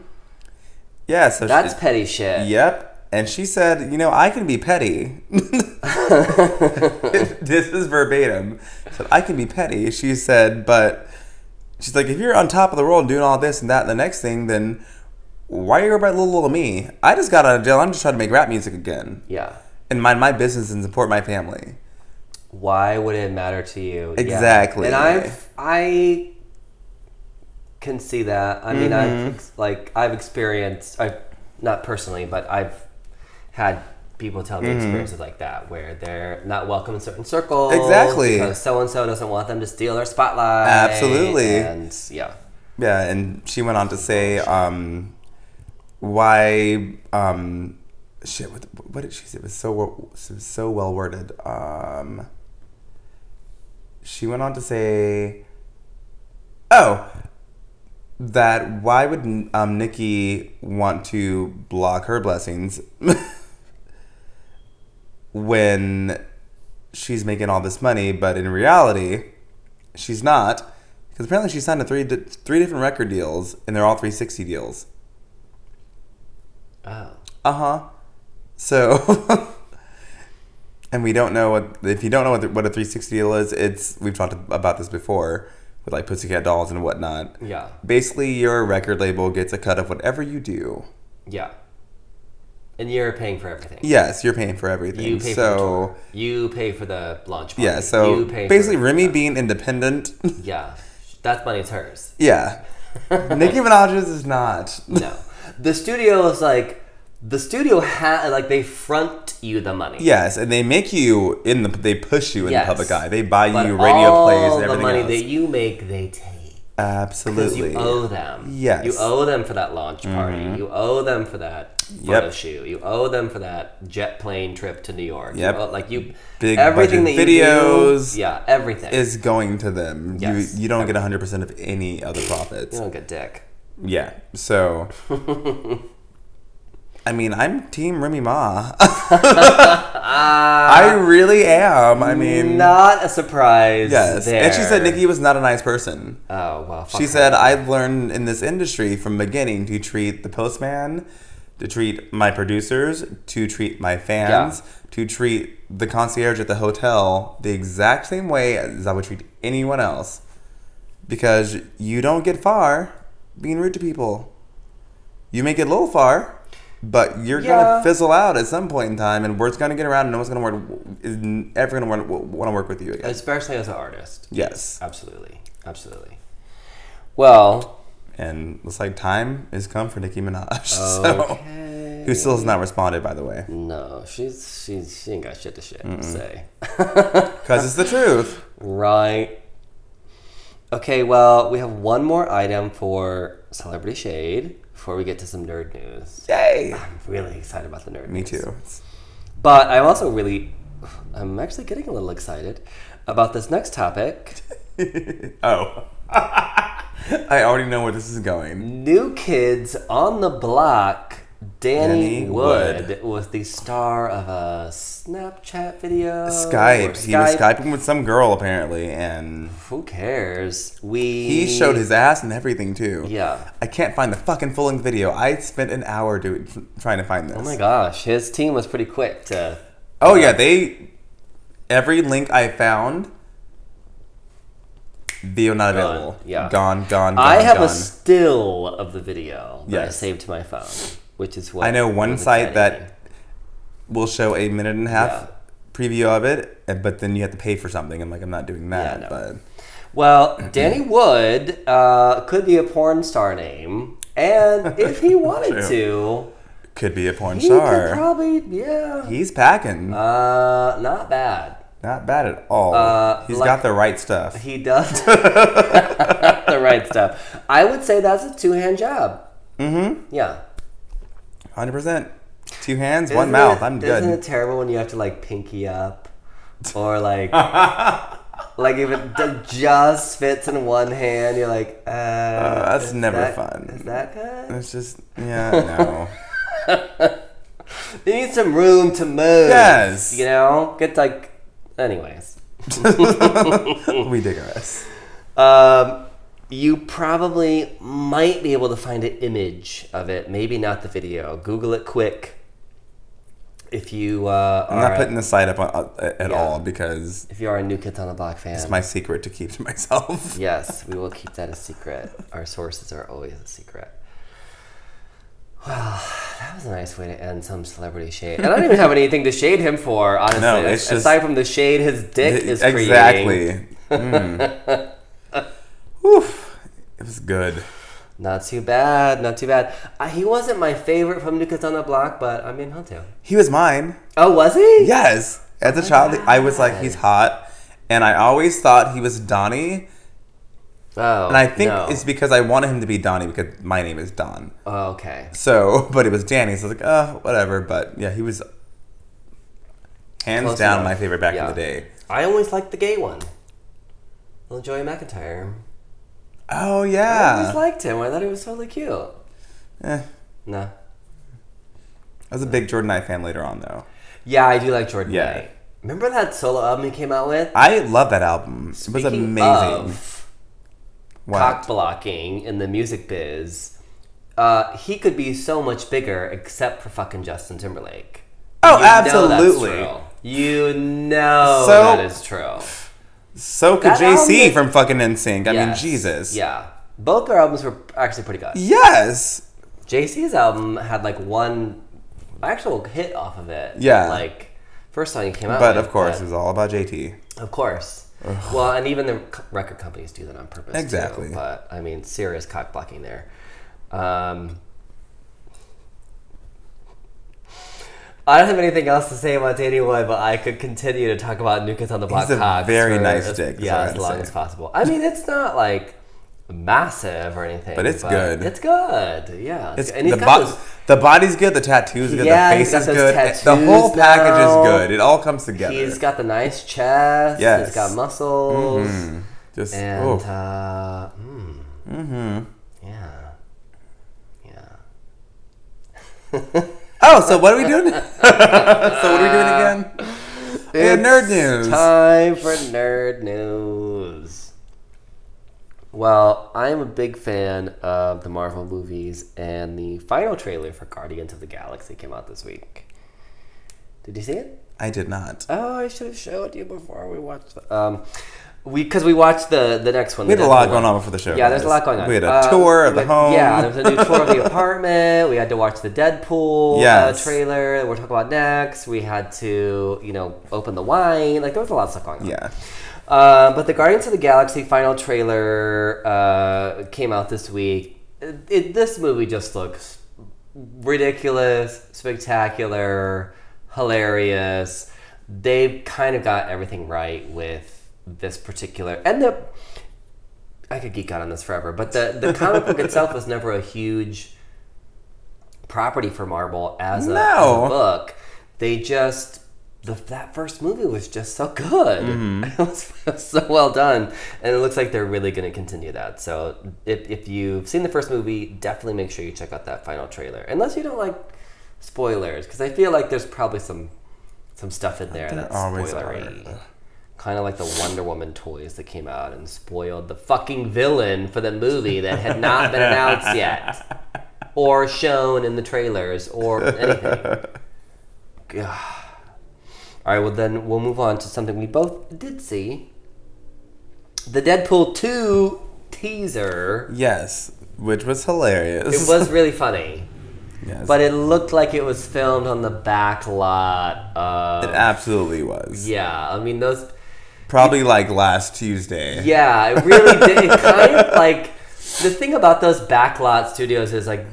yeah, so that's petty shit Yep. And she said, you know, I can be petty. this is verbatim. So I can be petty. She said, but she's like, if you're on top of the world doing all this and that and the next thing, then why are you about little, little me? I just got out of jail. I'm just trying to make rap music again yeah and mind my business and support my family. why would it matter to you Yeah. Exactly. and i've i can see that i mean Mm-hmm. i've like i've experienced i've not personally but i've had people tell me Mm-hmm. experiences like that where they're not welcome in certain circles Exactly. because so and so doesn't want them to steal their spotlight Absolutely. and yeah Yeah, and she went on to say, um, why, um, shit, what, what did she say? It was so, it was so well worded. Um, she went on to say, oh, that why would um, Nicki want to block her blessings when she's making all this money, but in reality, she's not. Because apparently she signed to three di- three different record deals, and they're all 360 deals. oh Uh huh. So, and we don't know what if you don't know what, the, what a 360 deal is. It's we've talked about this before with like Pussycat Dolls and whatnot. yeah Basically, your record label gets a cut of whatever you do. yeah and you're paying for everything Yes, you're paying for everything. you pay for the so tour. you pay for the launch party. yeah, so you pay basically, for, Remy being independent. yeah that money's hers yeah, Nicki Minaj's is not. No. The studio is like, the studio has like they front you the money. Yes, and they make you in the. They push you in Yes. the public eye. They buy But you radio plays and the everything money else. that you make, they take. Because Absolutely. you owe them. Yes. You owe them for that launch party. Mm-hmm. You owe them for that Yep. photo shoot. You owe them for that jet plane trip to New York. You owe- like you, Big everything that you videos do, yeah, everything. is going to them. Yes. You you don't get 100% of any other profits. you don't get dick. Yeah. So I mean, I'm team Remy Ma. I really am. I mean, Not a surprise. yes. And she said there. Nicki was not a nice person. Oh well. She her. said, I've learned in this industry from beginning to treat the postman, to treat my producers, to treat my fans, to treat the concierge at the hotel the exact same way as I would treat anyone else. Because you don't get far being rude to people. You may get a little far, but you're Yeah. gonna fizzle out at some point in time, and word's gonna get around, and no one's gonna work, is ever gonna want, want to work with you again. especially as an artist. Yes, Absolutely, absolutely. Well, and looks like time is come for Nicki Minaj. So, okay. who still has not responded, by the way, No, she's she's she ain't got shit to shit say. because it's the truth. Right. Okay, well, we have one more item for Celebrity Shade before we get to some nerd news. Yay! I'm really excited about the nerd Me news. too. But I'm also really, I'm actually getting a little excited about this next topic. oh, I already know where this is going. New Kids on the Block. Danny, Danny Wood, Wood. was the star of a Snapchat video. or Skype. He was skyping with some girl apparently, and Who cares? We he showed his ass and everything too. Yeah. I can't find the fucking full length video. I spent an hour doing trying to find this. Oh my gosh, his team was pretty quick to. Oh yeah, they. Every link I found. Video not Gone, available. yeah. Gone. Gone. Gone. I have gone. a still of the video that I saved to my phone, which is what I know one site that will show a minute and a half Yeah. preview of it, but then you have to pay for something. I'm like, I'm not doing that. Yeah, no. But Well, Danny Wood uh, could be a porn star name, and if he wanted to, could be a porn he could star. probably yeah. He's packing. Uh, not bad. Not bad at all. uh, He's like- got the right stuff. He does the right stuff. I would say that's a two-hand job. Mm-hmm. Yeah. Hundred percent. Two hands, one Isn't mouth. it- I'm good. Isn't it terrible when you have to like pinky up, or like, like if it just fits in one hand, you're like, uh, that's never that- fun. Is that good? It's just yeah, no. You need some room to move. Yes. You know, get like, anyways. we digress. Um, you probably might be able to find an image of it, maybe not the video. Google it quick. If you uh, I'm not putting the site up on, uh, at Yeah. all because if you are a New Kids on the Block fan, it's my secret to keep to myself. yes, we will keep that a secret. Our sources are always a secret. Well, that was a nice way to end some celebrity shade. And I don't even have anything to shade him for, honestly. No, it's just- Aside from the shade his dick is creating. exactly. Mm. It was good. Not too bad, not too bad. Uh, he wasn't my favorite from New Kids on the Block, but I mean, Hunter. He was mine. Oh, was he? Yes. As a child, I was like, he's hot, and I always thought he was Donnie. Oh, And I think no. it's because I wanted him to be Donnie because my name is Don. Oh, okay. So, but it was Danny, so I was like, uh, whatever. But yeah, he was hands Close down enough. my favorite back Yeah. in the day. I always liked the gay one. Little Joey McIntyre. Oh yeah, I always liked him. I thought he was totally cute. Eh, Nah. I was a big Jordan Knight fan later on though. Yeah, I do like Jordan Yeah. Knight. Remember that solo album he came out with? I love that album. it was amazing. Of Cock blocking in the music biz, uh, he could be so much bigger except for fucking Justin Timberlake. Oh, You know absolutely. true. You know So- that is true. So could That JC from fucking NSYNC. I mean, Jesus. Yeah. Both their albums were actually pretty good. Yes. JC's album had like one actual hit off of it. Yeah. Like first song he came out But with, of course, but- it was all about JT. Of course. Well, and even the record companies do that on purpose. too, Exactly. but I mean, serious cock blocking there. Um, I don't have anything else to say about Danny Boy, but I could continue to talk about Kids on the Block. He's a Cox very for nice as- dick, Yeah, as long saying. as possible. I mean, it's not like massive or anything, But it's good. It's good. Yeah, It's, and the, bo- those- the body's good, the tattoo's good, Yeah, the face is good. The whole package now. is good. It all comes together. He's got the nice chest. Yes. He's got muscles. Mhm. Just And oh. uh, mm, hmm yeah, yeah. Oh, so what are we doing? so what are we doing again? Yeah, nerd news. Time for nerd news. Well, I'm a big fan of the Marvel movies, and the final trailer for Guardians of the Galaxy came out this week. Did you see it? I did not. Oh, I should have showed you before we watched. The, um, we because we watched the the next one. We had a lot going on before the show. Yeah, there's a lot going on. We had a Uh, tour of the we- home. Yeah, there was a new tour of the apartment. We had to watch the Deadpool Yes. uh, trailer. that We're talking about next. We had to, you know, open the wine. Like there was a lot of stuff going on. yeah. Uh, but the Guardians of the Galaxy final trailer uh, came out this week. It, it- this movie just looks ridiculous, spectacular, hilarious. They've kind of got everything right with this particular and the. I could geek out on this forever, but the the comic book itself was never a huge property for Marvel as a, as a book. They just the, that first movie was just so good. It, was, it was so well done, and it looks like they're really going to continue that. So if if you've seen the first movie, definitely make sure you check out that final trailer. Unless you don't like spoilers, because I feel like there's probably some some stuff in there, that's spoilery. Kind of like the Wonder Woman toys that came out and spoiled the fucking villain for the movie that had not been announced yet, or shown in the trailers, or anything. Gah. All right, well then we'll move on to something we both did see. The Deadpool two teaser. Yes, which was hilarious. It was really funny, Yes. but it looked like it was filmed on the back lot. Of, it absolutely was. yeah, I mean those. Probably like last Tuesday. Yeah, it really did. It kind of like the thing about those backlot studios is like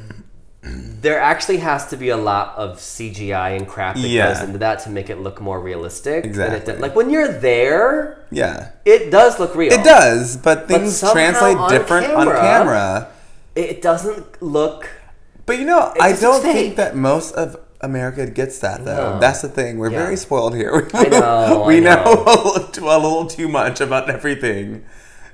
there actually has to be a lot of CGI and crap that Yeah. goes into that to make it look more realistic. than it did. Exactly. Like when you're there, Yeah. it does look real. It does, but things somehow translate on different on camera- camera. It doesn't look. But you know, I don't fake. think that most of America gets that though. No. That's the thing. We're Yeah. very spoiled here. I know, we I know, know. a little too much about everything,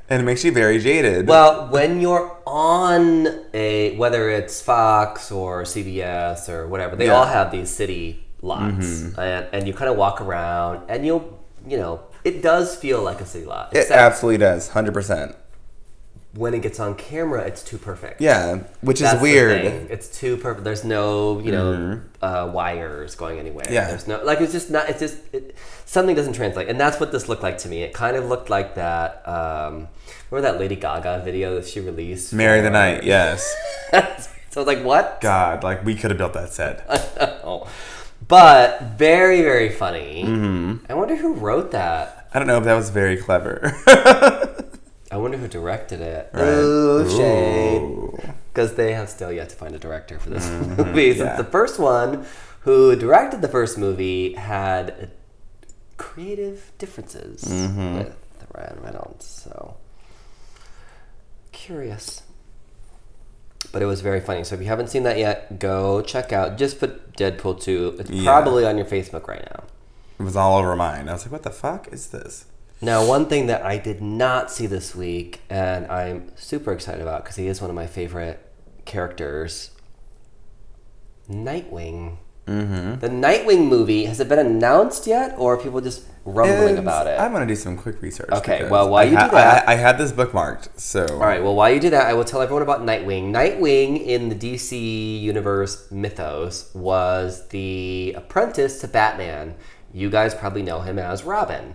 and it makes you very jaded. Well, when you're on a whether it's Fox or CBS or whatever, they Yeah. all have these city lots, Mm-hmm. and, and you kind of walk around, and you'll you know it does feel like a city lot. it absolutely does, hundred percent. When it gets on camera, it's too perfect. Yeah, which That's is weird. It's too perfect. There's no, you know, uh, wires going anywhere. Yeah. There's no, like, it's just not, it's just, it, something doesn't translate. And that's what this looked like to me. It kind of looked like that, um, remember that Lady Gaga video that she released? Marry the night, yes. so I was like, what? God, like we could have built that set. But very, very funny. Mm-hmm. I wonder who wrote that. I don't know if that was very clever. I wonder who directed it. Right. Ooh, shade. Because they have still yet to find a director for this mm-hmm. movie. Since yeah. the first one, who directed the first movie, had creative differences mm-hmm. with Ryan Reynolds. So curious, but it was very funny. So if you haven't seen that yet, go check out. Just put Deadpool two. It's Yeah. probably on your Facebook right now. It was all over mine. I was like, what the fuck is this? Now, one thing that I did not see this week, and I'm super excited about because he is one of my favorite characters Nightwing. Mm-hmm. The Nightwing movie, has it been announced yet, or are people just rumbling And about it? I'm gonna do some quick research. Okay, well, while I you ha- do that- I, I had this bookmarked. So All right, well, while you do that, I will tell everyone about Nightwing. Nightwing in the DC Universe mythos was the apprentice to Batman. You guys probably know him as Robin.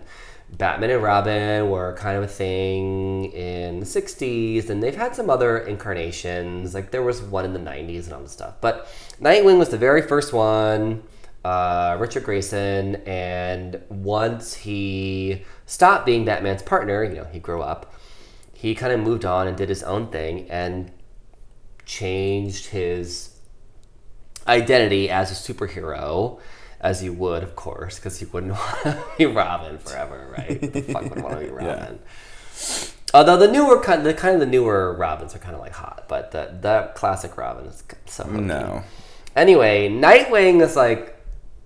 Batman and Robin were kind of a thing in the 60s, and they've had some other incarnations. Like there was one in the 90s and all this stuff. But Nightwing was the very first one, uh, Richard Grayson, and once he stopped being Batman's partner, you know, he grew up he kind of moved on and did his own thing and changed his identity as a superhero as you would, of course, because you wouldn't want to be Robin forever, right? Who the fuck would want to be Robin? Although the newer kind, the kind of the newer Robins are kind of like hot, but the that classic Robin is so hokey. No. Anyway, Nightwing is like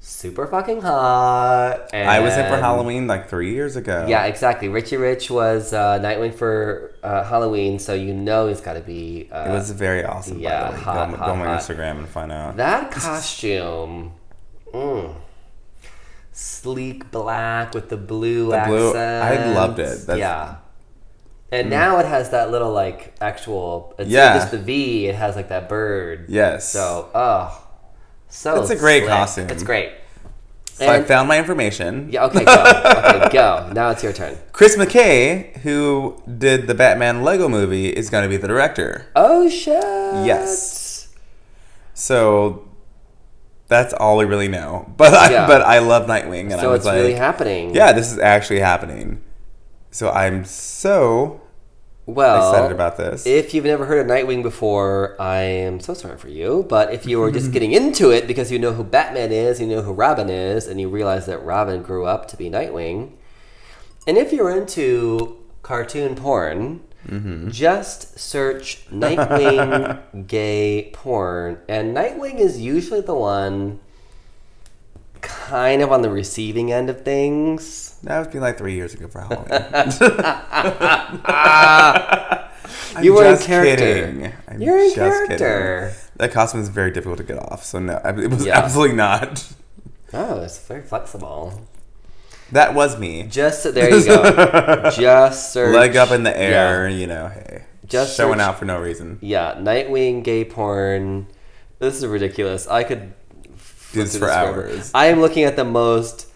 super fucking hot. I was in for Halloween like three years ago. Yeah, exactly. Richie Rich was uh, Nightwing for uh, Halloween, so you know he's got to be. Uh, It was very awesome. yeah, by the way. hot, go, hot, go on my hot. Instagram and find out. that costume. Mm, sleek black with the blue The blue- I loved it. That's- yeah. And now it has that little like actual. It's Yeah. just the V. It has like that bird. Yes. So oh, so It's a great slick. costume. It's great. So I found my information. Yeah. Okay. Go. okay. Go. Now it's your turn. Chris McKay, who did the Batman Lego movie, is going to be the director. Oh shit. Yes. So that's all we really know. But I, Yeah. but I love Nightwing, and I So was it's like, really happening. yeah, this is actually happening. So I'm so Well, excited about this. If you've never heard of Nightwing before, I am so sorry for you. But if you were just getting into it because you know who Batman is, you know who Robin is, and you realize that Robin grew up to be Nightwing, and if you're into cartoon porn, Mm-hmm. just search Nightwing gay porn, and Nightwing is usually the one kind of on the receiving end of things. that was been like three years ago for Halloween. You were in character. You're in just kidding. character. That costume is very difficult to get off, so no, it was Yeah. absolutely not. Oh, it's very flexible. That was me. Just there you go. Just search Leg up in the air, Yeah, you know, hey. Just showing search- out for no reason. yeah. Nightwing gay porn. This is ridiculous. I could Do this for hours. I am looking at the most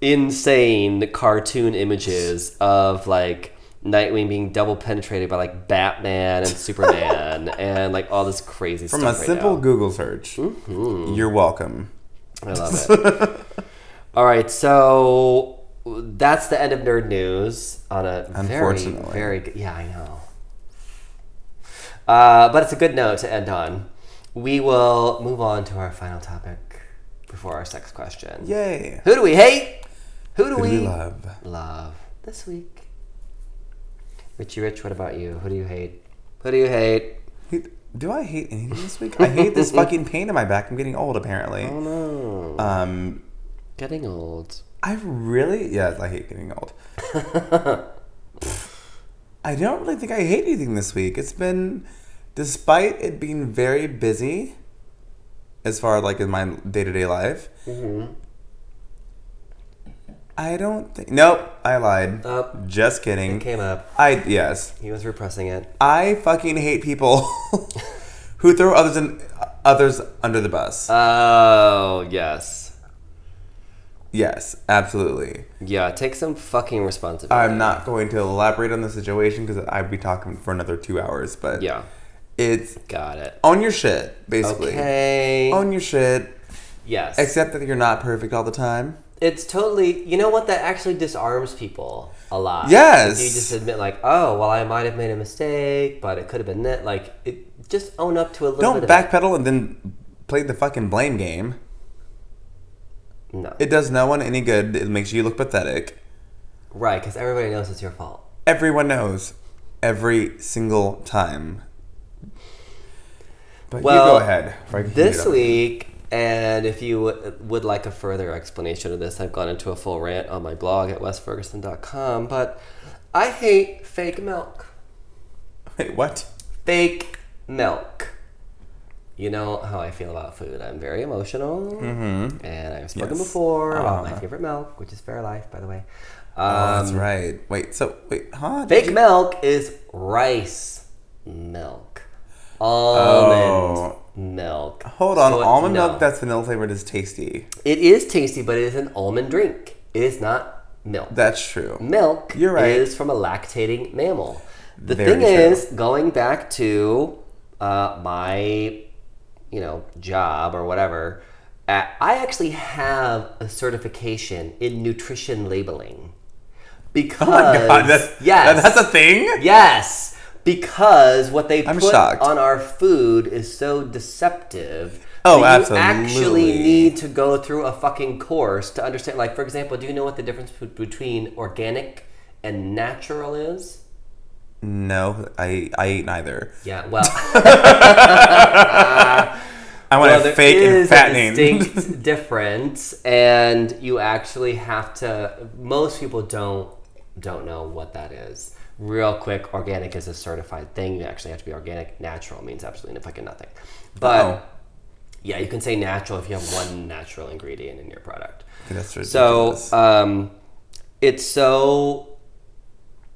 insane cartoon images of like Nightwing being double penetrated by like Batman and Superman and like all this crazy stuff. From a right simple now. Google search. Mm-hmm. You're welcome. I love it. All right, so that's the end of nerd news on a very, very good. Yeah, I know. Uh, but it's a good note to end on. We will move on to our final topic before our sex question. Yay. Who do we hate? Who do Who we do we love? love this week? Richie Rich, what about you? Who do you hate? Who do you hate? Do I hate anything this week? I hate this fucking pain in my back. I'm getting old, apparently. Oh no, Um, getting old. I really, yes, I hate getting old. I don't really think I hate anything this week. It's been, despite it being very busy, as far like in my day to day life. Mm-hmm. I don't think. Nope, I lied. Oh. Just kidding. It came up. I yes, He was repressing it. I fucking hate people who throw others in others under the bus. Oh yes. Yes, absolutely. Yeah, take some fucking responsibility. I'm not going to elaborate on the situation because I'd be talking for another two hours. But Yeah, it's got it. own your shit, basically. Okay. Own your shit. yes. Except that you're not perfect all the time. it's totally. You know what? That actually disarms people a lot. Yes. If you just admit, like, oh, well, I might have made a mistake, but it could have been that. Like, it just own up to a little Don't backpedal and then play the fucking blame game. It. No. It does no one any good. It makes you look pathetic. right, because everybody knows it's your fault. Everyone knows. Every single time. But Well, you go ahead. This week, and if you w- would like a further explanation of this, I've gone into a full rant on my blog at westferguson.com, but I hate fake milk. Wait, what? Fake milk. You know how I feel about food. I'm very emotional, Mm-hmm. and I've spoken Yes. before about my Uh-huh. favorite milk, which is Fairlife, by the way. oh, that's Um, right. Wait, so, wait, huh? Fake you- milk is rice milk. Almond milk. Hold on. So almond no. milk that's vanilla flavored is tasty. It is tasty, but it is an almond drink. It is not milk. That's true. milk You're right. is from a lactating mammal. The Very thing true. is, going back to uh, my, you know, job or whatever, uh, I actually have a certification in nutrition labeling. Because Oh god, that's, yes, that- that's a thing? Yes, because what they I'm put shocked. on our food is so deceptive Oh, you absolutely. actually need to go through a fucking course to understand. Like, for example, do you know what the difference between organic and natural is? No, I I ate neither. Yeah, well, I want well a there fake and is a distinct difference, and you actually have to. Most people don't don't know what that is. Real quick, organic is a certified thing. You actually have to be organic. Natural means absolutely fucking nothing. But Oh. yeah, you can say natural if you have one natural ingredient in your product. That's So ridiculous. um, it's so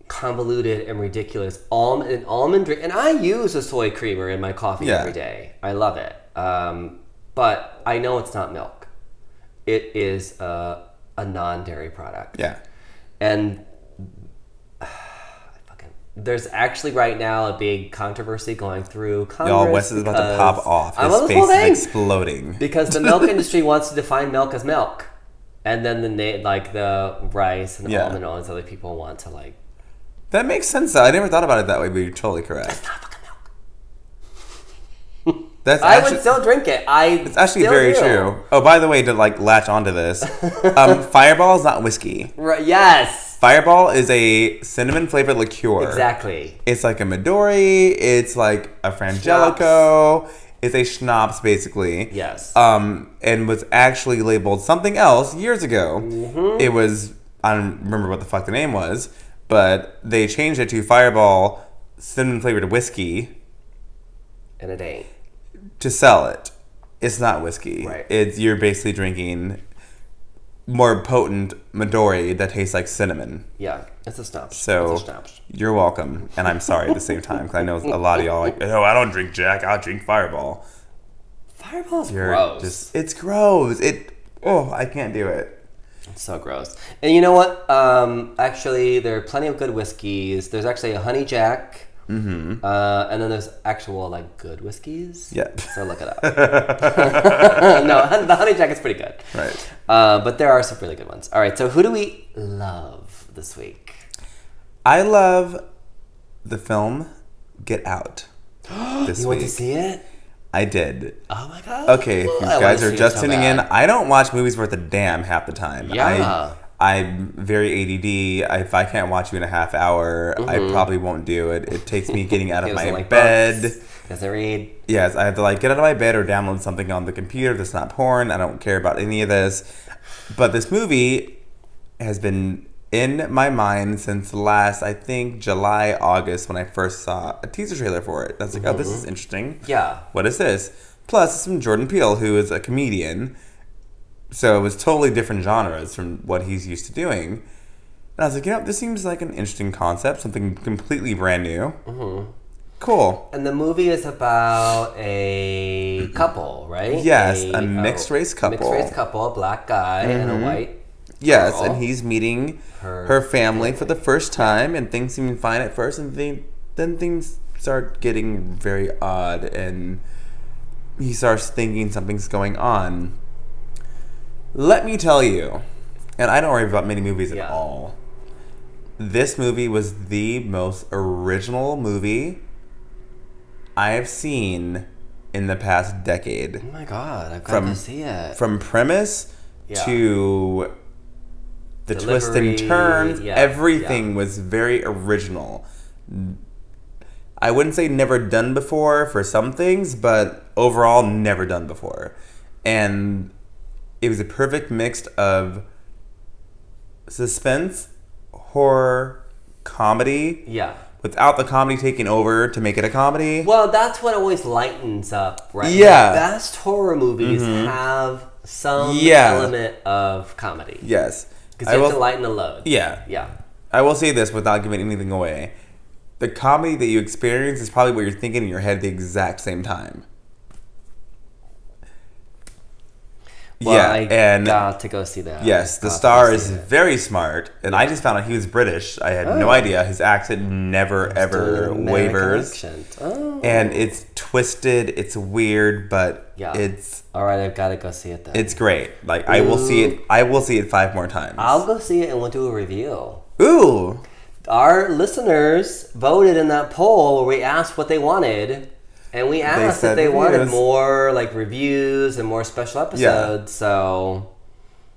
convoluted and ridiculous. Almond an almond drink, and I use a soy creamer in my coffee Yeah. every day. I love it, um, but I know it's not milk. It is a, a non-dairy product, yeah. and fucking, there's actually right now a big controversy going through Congress. Y'all, Wes is about to pop off. I'm His this face whole thing is exploding. because the milk industry wants to define milk as milk, and then the na- like the rice and Yeah. almond and all these other people want to like That makes sense. Though. I never thought about it that way, but you're totally correct. not fucking milk. That's I actually, would still drink it. I it's actually still very do. true. Oh, by the way, to like latch onto this, um, Fireball is not whiskey. Right, yes, Fireball is a cinnamon flavored liqueur. exactly. It's like a Midori. It's like a Frangelico. It's a schnapps, basically. Yes. Um, and was actually labeled something else years ago. Mm-hmm. It was I don't remember what the fuck the name was, but they changed it to Fireball cinnamon flavored whiskey and it ain't. to sell it. It's not whiskey. Right. It's you're basically drinking more potent Midori that tastes like cinnamon. Yeah, it's a schnapps. So a schnapps. you're welcome, and I'm sorry at the same time because I know a lot of y'all are like, no, I don't drink Jack. I'll drink Fireball. Fireball's You're gross. just it's gross. It oh I can't do it. So gross. And you know what? Um, actually, there are plenty of good whiskeys. There's actually a honey jack. Mm-hmm. Uh, and then there's actual like good whiskeys. Yep. So look it up. no, the honey jack is pretty good. Right. Uh, but there are some really good ones. All right. So who do we love this week? I love the film Get Out. This You week went to see it? I did. Oh my god. Okay, if you I guys are just tuning in, I don't watch movies worth a damn half the time. Yeah. I, I'm very ADD. I, if I can't watch you in a half hour, I mm-hmm. probably won't do it. It takes me getting out of my like bed. books, Doesn't read. Yes, I have to like get out of my bed or download something on the computer that's not porn. I don't care about any of this. But this movie has been in my mind since last, I think, July, August, when I first saw a teaser trailer for it. I was like, oh, this is interesting. Yeah. What is this? Plus, it's from Jordan Peele, who is a comedian. So it was totally different genres from what he's used to doing. And I was like, you know, this seems like an interesting concept, something completely brand new. Mm-hmm. Cool. And the movie is about a couple, right? Yes, a mixed race couple. Mm-hmm. Mixed race couple, a black guy and a white. Yes, girl. and he's meeting Her her, family for the first time, and things seem fine at first, and they, then things start getting very odd, and he starts thinking something's going on. Let me tell you, and I don't worry about many movies Yeah. at all. This movie was the most original movie I have seen in the past decade Oh my god, I've got From- to see it. from premise Yeah. to the twists and Delivery, turns, yeah, everything yeah. was very original. I wouldn't say never done before for some things, but overall never done before. And it was a perfect mix of suspense, horror, comedy, yeah. without the comedy taking over to make it a comedy. Well, that's what always lightens up, right? Yeah. The best horror movies mm-hmm. have some Yeah. element of comedy. Yes. Because I you have will- to lighten the load. yeah. Yeah. I will say this without giving anything away. The comedy that you experience is probably what you're thinking in your head at the exact same time. Well, yeah, I and got to go see that. yes, the Got to star go is see it. very smart, and I just found out he was British. I had no Oh. idea. His accent never Doing ever an American wavers, accent. Oh. and it's twisted. It's weird, but Yeah. it's All right, I've got to go see it then. it's great. Like I will see it. I will see it five more times. I'll go see it and we'll do a review. Ooh, Our listeners voted in that poll where we asked what they wanted, And we asked said if they wanted more like reviews and more special episodes. Yeah. So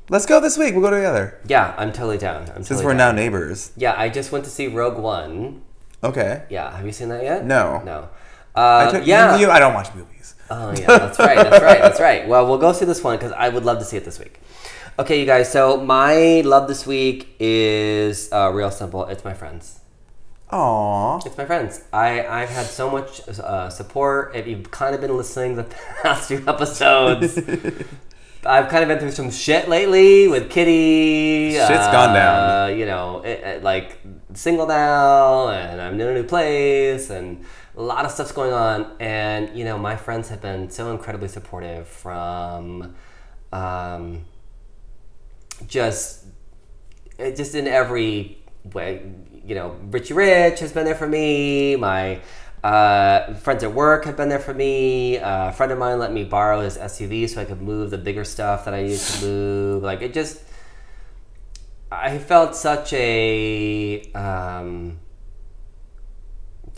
Let's go this week. We'll go together. yeah, I'm totally down. I'm Since totally we're down. now neighbors. Yeah, I just went to see Rogue One. Okay. Yeah, have you seen that yet? No. No. I Uh, took, yeah. you, I don't watch movies. Oh yeah, that's right. That's right. That's right. Well, we'll go see this one because I would love to see it this week. Okay, you guys. So my love this week is uh, real simple. It's my friends. Aww. It's my friends. I I've had so much uh, support. If you've kind of been listening the past few episodes, I've kind of been through some shit lately with Kitty. Shit's uh, gone down. You know, it, it, like single now, and I'm in a new place, and a lot of stuff's going on. And you know, my friends have been so incredibly supportive from, um, just just in every way. You know, Richie Rich has been there for me. My uh, friends at work have been there for me. Uh, a friend of mine let me borrow his SUV so I could move the bigger stuff that I needed to move. Like it just, I felt such a, um,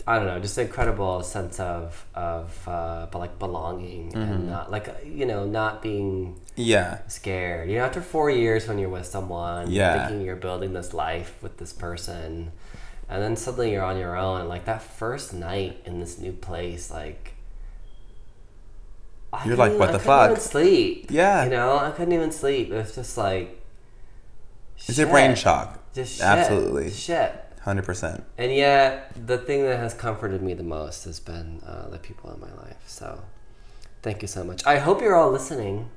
I don't know, just an incredible sense of of uh, but like belonging and not like you know not being Yeah. scared. You know, after four years when you're with someone, Yeah. thinking you're building this life with this person, and then suddenly you're on your own. Like that first night in this new place, like I You're like, what I the fuck? Even sleep. Yeah. you know, I couldn't even sleep. It was just like It's a brain shock. Just shit. Absolutely. shit. 100%. And yet, the thing that has comforted me the most has been uh, the people in my life. So, thank you so much. I hope you're all listening.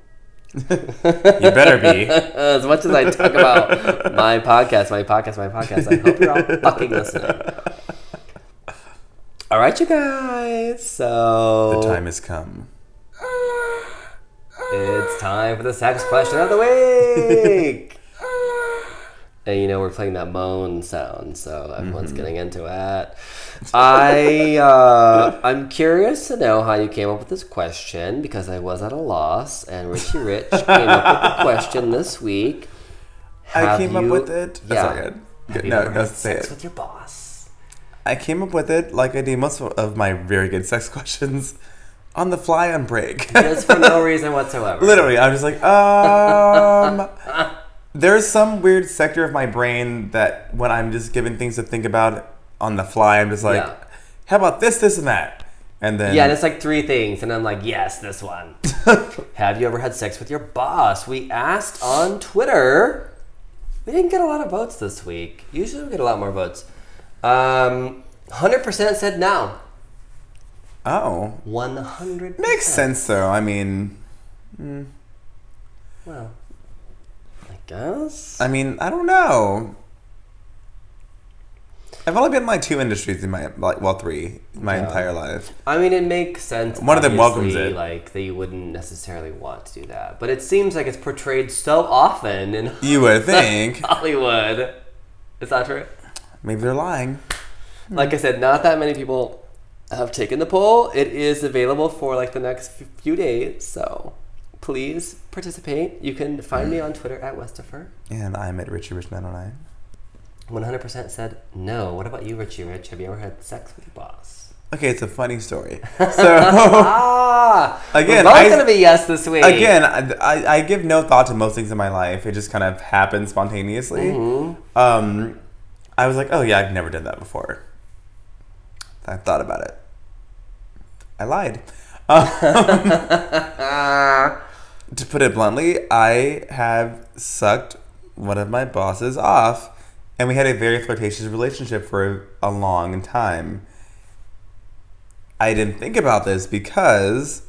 You better be. as much as I talk about my podcast, my podcast, my podcast, I hope you're all fucking listening. All right, you guys. So The time has come. it's time for the sex question of the week. And you know we're playing that moan sound, so everyone's getting into it. I uh, I'm curious to know how you came up with this question because I was at a loss, and Richie Rich came up with the question this week. I Have came up with it. That's Yeah. Have No, no, say sex it. with your boss? I came up with it like I do most of my very good sex questions on the fly on break. Just for no reason whatsoever. Literally, I'm just like, um. There's some weird sector of my brain that when I'm just given things to think about on the fly, I'm just like, Yeah. how about this, this, and that? And then Yeah, and it's like three things, and I'm like, yes, this one. Have you ever had sex with your boss? We asked on Twitter. We didn't get a lot of votes this week. Usually we get a lot more votes. Um, 100% said no. oh, 100 makes sense though. I mean, Well, I guess. I mean, I don't know. I've only been in like two industries in my like well three my Yeah. entire life. I mean, it makes sense. One of them welcomes it. Like that, you wouldn't necessarily want to do that, but it seems like it's portrayed so often in You would think Hollywood. Is that true? maybe they're lying. Hmm. Like I said, not that many people have taken the poll. It is available for like the next few days, so please participate. You can find me on Twitter at Westifer. And I'm at Richie Rich 909. 100% said no. What about you, Richie Rich? Have you ever had sex with your boss? Okay, it's a funny story. So ah! Again, we're both I- gonna be yes this week. again, I, I, I give no thought to most things in my life. It just kind of happens spontaneously. Mm-hmm. Um, I was like, oh yeah, I've never done that before. I thought about it. I lied. Ah. To put it bluntly, I have sucked one of my bosses off, and we had a very flirtatious relationship for a long time. I didn't think about this because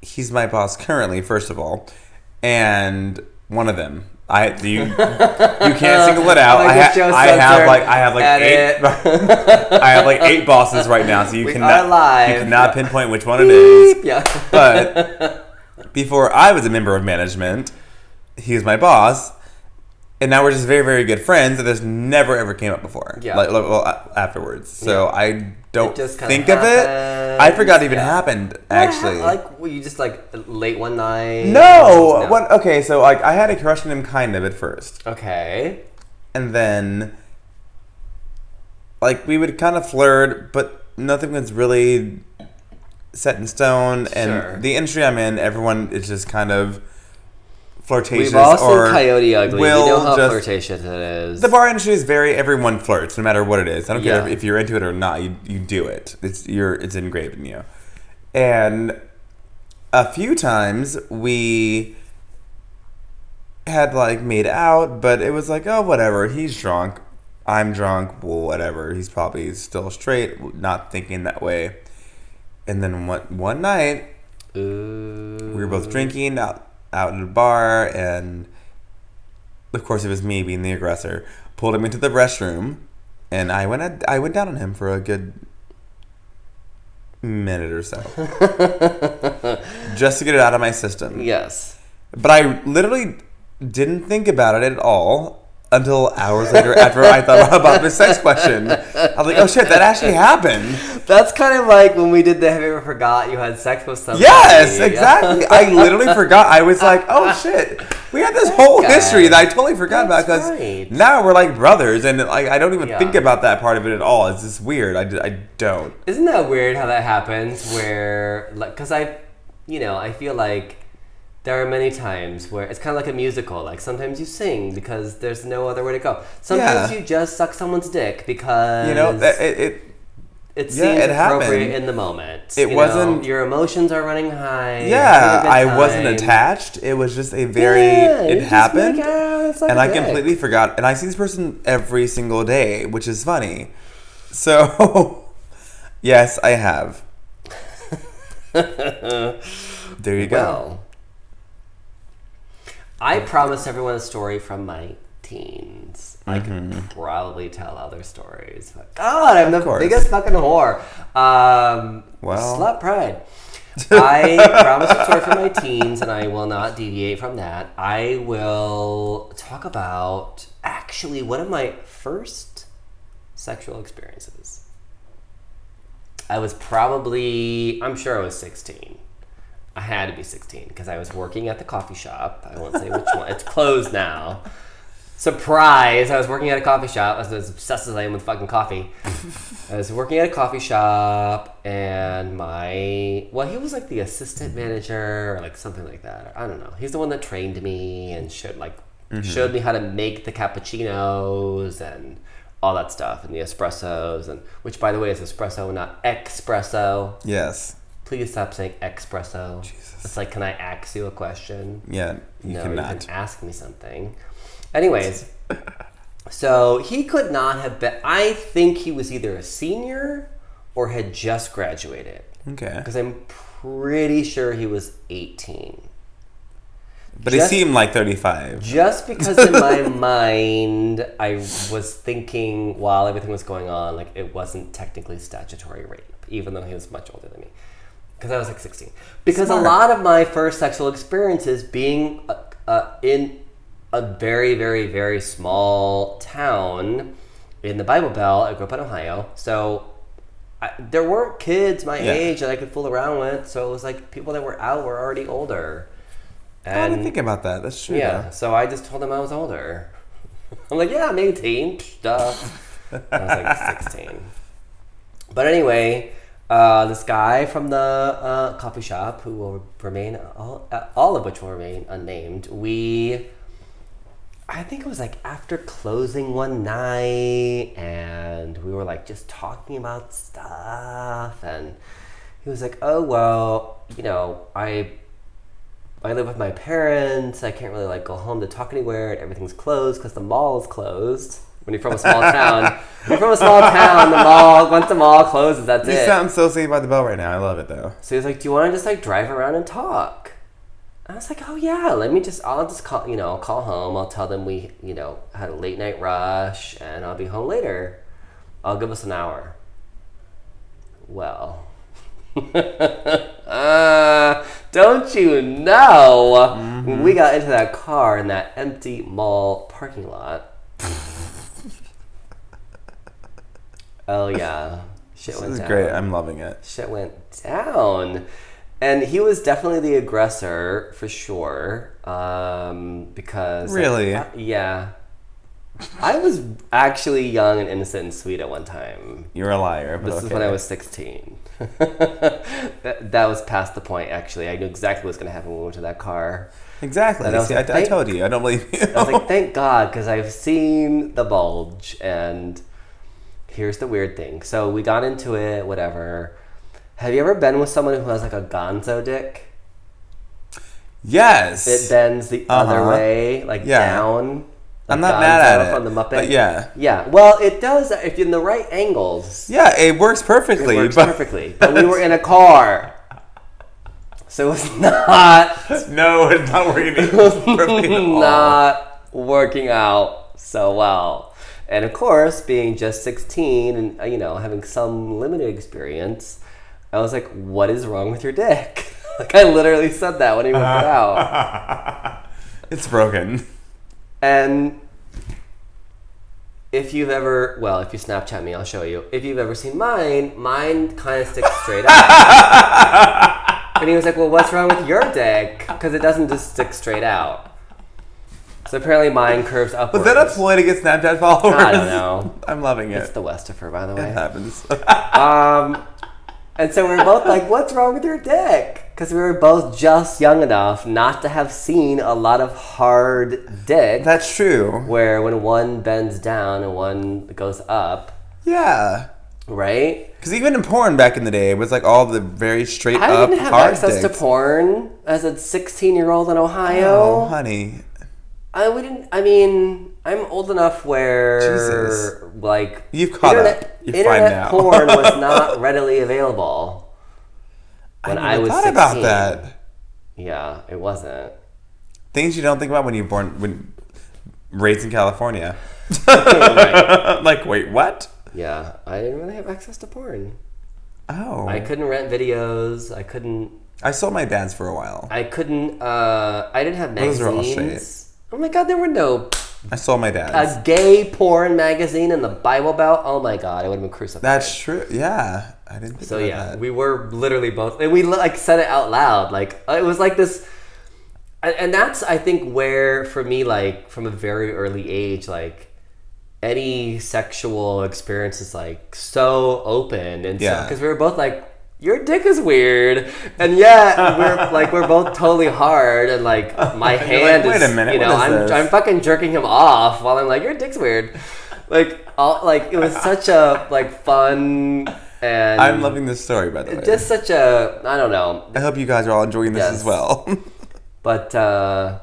he's my boss currently, first of all, and one of them. I you you can't single it out. I, a ha- I have like I have like eight. I have like eight bosses right now, so you We cannot you cannot pinpoint which one it is. yeah. But before I was a member of management, he was my boss, and now we're just very, very good friends. And this never ever came up before. Yeah. Like, well, afterwards. So Yeah. I don't It just kinda think of it. I forgot it even yeah. happened. Actually. like were you just like late one night? no. What? Okay. So like, I had a crush on him, kind of at first, Okay. and then like we would kind of flirt, but nothing was really set in stone. And Sure. the industry I'm in, everyone is just kind of flirtatious We've all or seen Coyote Ugly. We know how just- flirtatious it is. The bar industry is very everyone flirts, no matter what it is. I don't care Yeah. if you're into it or not. You, you do it. It's you're it's engraved in you. And a few times we had like made out, but it was like, oh whatever. He's drunk. I'm drunk. Well, whatever. He's probably still straight, not thinking that way. And then one one night Ooh. we were both uh. drinking out out at a bar, and of course it was me being the aggressor. Pulled him into the restroom, and I went I went down on him for a good minute or so, just to get it out of my system. Yes. But I literally didn't think about it at all until hours later after I thought about the sex question. I was like, oh shit, that actually happened. That's kind of like when we did the Have You Ever Forgot You Had Sex with Somebody. Yes, exactly. I literally forgot. I was like, oh shit. We had this whole guy. history that I totally forgot about because right. now we're like brothers, and like I don't even Yeah. think about that part of it at all. It's just weird. I, I don't. Isn't that weird how that happens? Where, like, because I, you know, I feel like there are many times where it's kind of like a musical. Like sometimes you sing because there's no other way to go. Sometimes Yeah. you just suck someone's dick because You know, it, it it yeah, seems it appropriate happened. in the moment. It you wasn't- your emotions are running high. yeah, having a good I wasn't attached. It was just a very Yeah, it happened, out, it's like and I dick. completely forgot. And I see this person every single day, which is funny. So, yes, I have. there you go. Well, I promised everyone a story from my teens. I Mm-hmm. could probably tell other stories. But God, I'm the biggest fucking whore. Um, Well. slut pride. I promised a story from my teens, and I will not deviate from that. I will talk about actually one of my first sexual experiences. I was probably, I'm sure I was 16. I had to be 16 because I was working at the coffee shop. I won't say which one. It's closed now. Surprise! I was working at a coffee shop. I was as obsessed as I am with fucking coffee. I was working at a coffee shop, and my well, he was like the assistant manager or like something like that. I don't know. He's the one that trained me and showed like mm-hmm. showed me how to make the cappuccinos and all that stuff and the espressos and which by the way is espresso not espresso. Yes. Please stop saying espresso. Jesus. It's like, can I ask you a question? Yeah, you no, cannot. you can ask me something. Anyways, so he could not have been. I think he was either a senior or had just graduated Okay. because I'm pretty sure he was 18. But Just- he seemed like 35. Just because in my mind I was thinking while everything was going on, like it wasn't technically statutory rape, even though he was much older than me. Because I was like 16. Because Smart. a lot of my first sexual experiences being uh, uh, in a very, very, very small town in the Bible Belt. I grew up in Ohio. So I, there weren't kids my Yeah. age that I could fool around with. So it was like people that were out were already older. And, I didn't think about that. That's true. Yeah, so I just told them I was older. I'm like, yeah, I'm 18. Duh. I was like 16. But anyway, uh, this guy from the uh, coffee shop, who will remain, all, uh, all of which will remain unnamed, we, I think it was like after closing one night, and we were like just talking about stuff, and he was like, oh, well, you know, I I live with my parents. I can't really like go home to talk anywhere, and everything's closed because the mall is closed. When you're from a small town, you're from a small town. The mall once the mall closes, that's You it. sound so saved by the bell right now. I love it though. so he's like, "Do you want to just like drive around and talk?" I was like, "Oh yeah, let me just. I'll just call. You know, I'll call home. I'll tell them we, you know, had a late night rush, and I'll be home later. I'll give us an hour." Well. uh, don't you know? When we got into that car in that empty mall parking lot. oh yeah, shit This went is down. great. I'm loving it. Shit went down, and he was definitely the aggressor for sure. Um, because Really? uh, yeah. I was actually young and innocent and sweet at one time. You're a liar. But This okay. is when I was 16. that, that was past the point, actually. I knew exactly what was going to happen when we went to that car. Exactly. And I See, like, I, I told you. I don't believe you. I was like, thank God, because I've seen the bulge. And here's the weird thing. So we got into it, whatever. Have you ever been with someone who has like a gonzo dick? yes. It bends the other Uh-huh. way, like Yeah. down. I'm like not mad at it. From the Muppet. But yeah. Yeah. Well, it does if you're in the right angles. Yeah, it works perfectly. It works but perfectly. But we were in a car. So it's not no, it's not working perfectly not working out so well. And of course, being just 16 and uh, you know, having some limited experience, I was like, "What is wrong with your dick?" like I literally said that when he it out. It's broken. And if you've ever, well, if you Snapchat me, I'll show you. If you've ever seen mine, mine kind of sticks straight out. and he was like, "Well, what's wrong with your dick? Because it doesn't just stick straight out." So apparently, mine curves Was upwards. that a ploy to get Snapchat followers? I don't know. I'm loving it. It's it. the Westifer, by the way. It happens. Um, and so we were both like, "What's wrong with your dick?" Because we were both just young enough not to have seen a lot of hard dick. That's true. where when one bends down and one goes up, Yeah. right? Because even in porn back in the day, it was like all the very straight I up didn't have access dicks. to porn as a 16 year old in Ohio. Oh, honey. I wouldn't. I mean, I'm old enough where Jesus. like You've caught internet, up. You're internet porn was not readily available when I, I, was thought 16. about that. Yeah, it wasn't. Things you don't think about when you're born, when raised in California. Right. like, wait, what? Yeah, I didn't really have access to porn. Oh. I couldn't rent videos. I couldn't I sold my dad's for a while. I couldn't. Uh, I didn't have Those are all magazines. Oh my god, there were no I saw my dad's. a gay porn magazine in the Bible Belt. Oh my god, I would have been crucified. That's true. Yeah. I didn't think so about yeah, that. we were literally both, and we like said it out loud. Like uh, it was like this, and, and that's I think where for me, like from a very early age, like any sexual experience is like so open and Yeah. because we were both like. Your dick is weird, and yet we're like we're both totally hard, and like my You're like, hand "Wait is, a minute, you know, I'm this?" I'm fucking jerking him off while I'm like, your dick's weird, like all like it was such a like fun and I'm loving this story, by the way. just such a I don't know, I hope you guys are all enjoying this Yes. as well. but uh,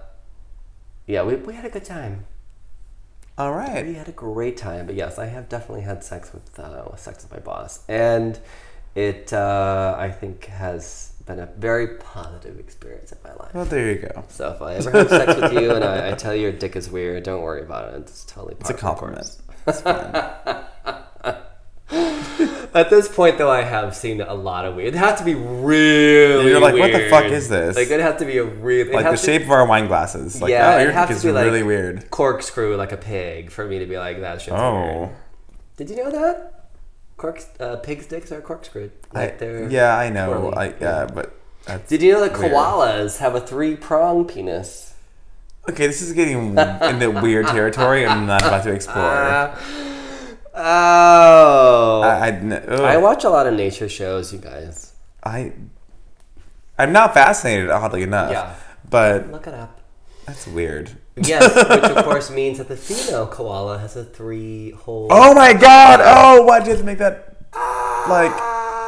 yeah, we we had a good time. all right We had a great time. But yes, I have definitely had sex with uh, with sex with my boss, and it uh, I think has been a very positive experience in my life. Well, there you go. So if I ever have sex with you and I, I tell you your dick is weird, don't worry about it. It's totally It's a part of the compliment. It's fine. At this point, though, I have seen a lot of weird. It has to be really. You're like, what the fuck is this? Like it has to be a real. like the shape of our wine glasses. Like, Yeah, oh, it has to is be like- really weird. corkscrew like a pig for me to be like that shit's weird. Oh. Did you know that? Corks, uh, pig's dicks are corkscrewed. I, Like they're yeah, I know. I, yeah, but that's Did you know that weird. koalas have a three prong penis? Okay, this is getting in the weird territory. I'm not about to explore. Uh, oh. I, I. I watch a lot of nature shows, you guys. I, I'm not fascinated, oddly enough. Yeah. But Look it up. that's weird. Yes, which of course means that the female koala has a three hole. Oh my god! Oh, why did you have to make that? Like,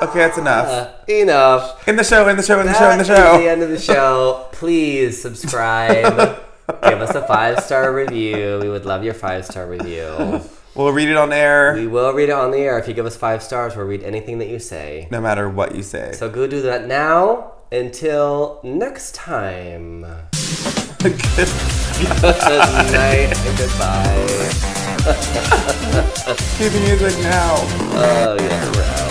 okay, that's enough. Uh, enough. In the show, in the show, in the show, in the show. the end of the show. Please subscribe. Give us a five star review. We would love your five star review. We'll read it on air, We will read it on the air. If you give us five stars, we'll read anything that you say. no matter what you say. So go do that now. Until next time. Good night and goodbye. The music now. Oh, yes.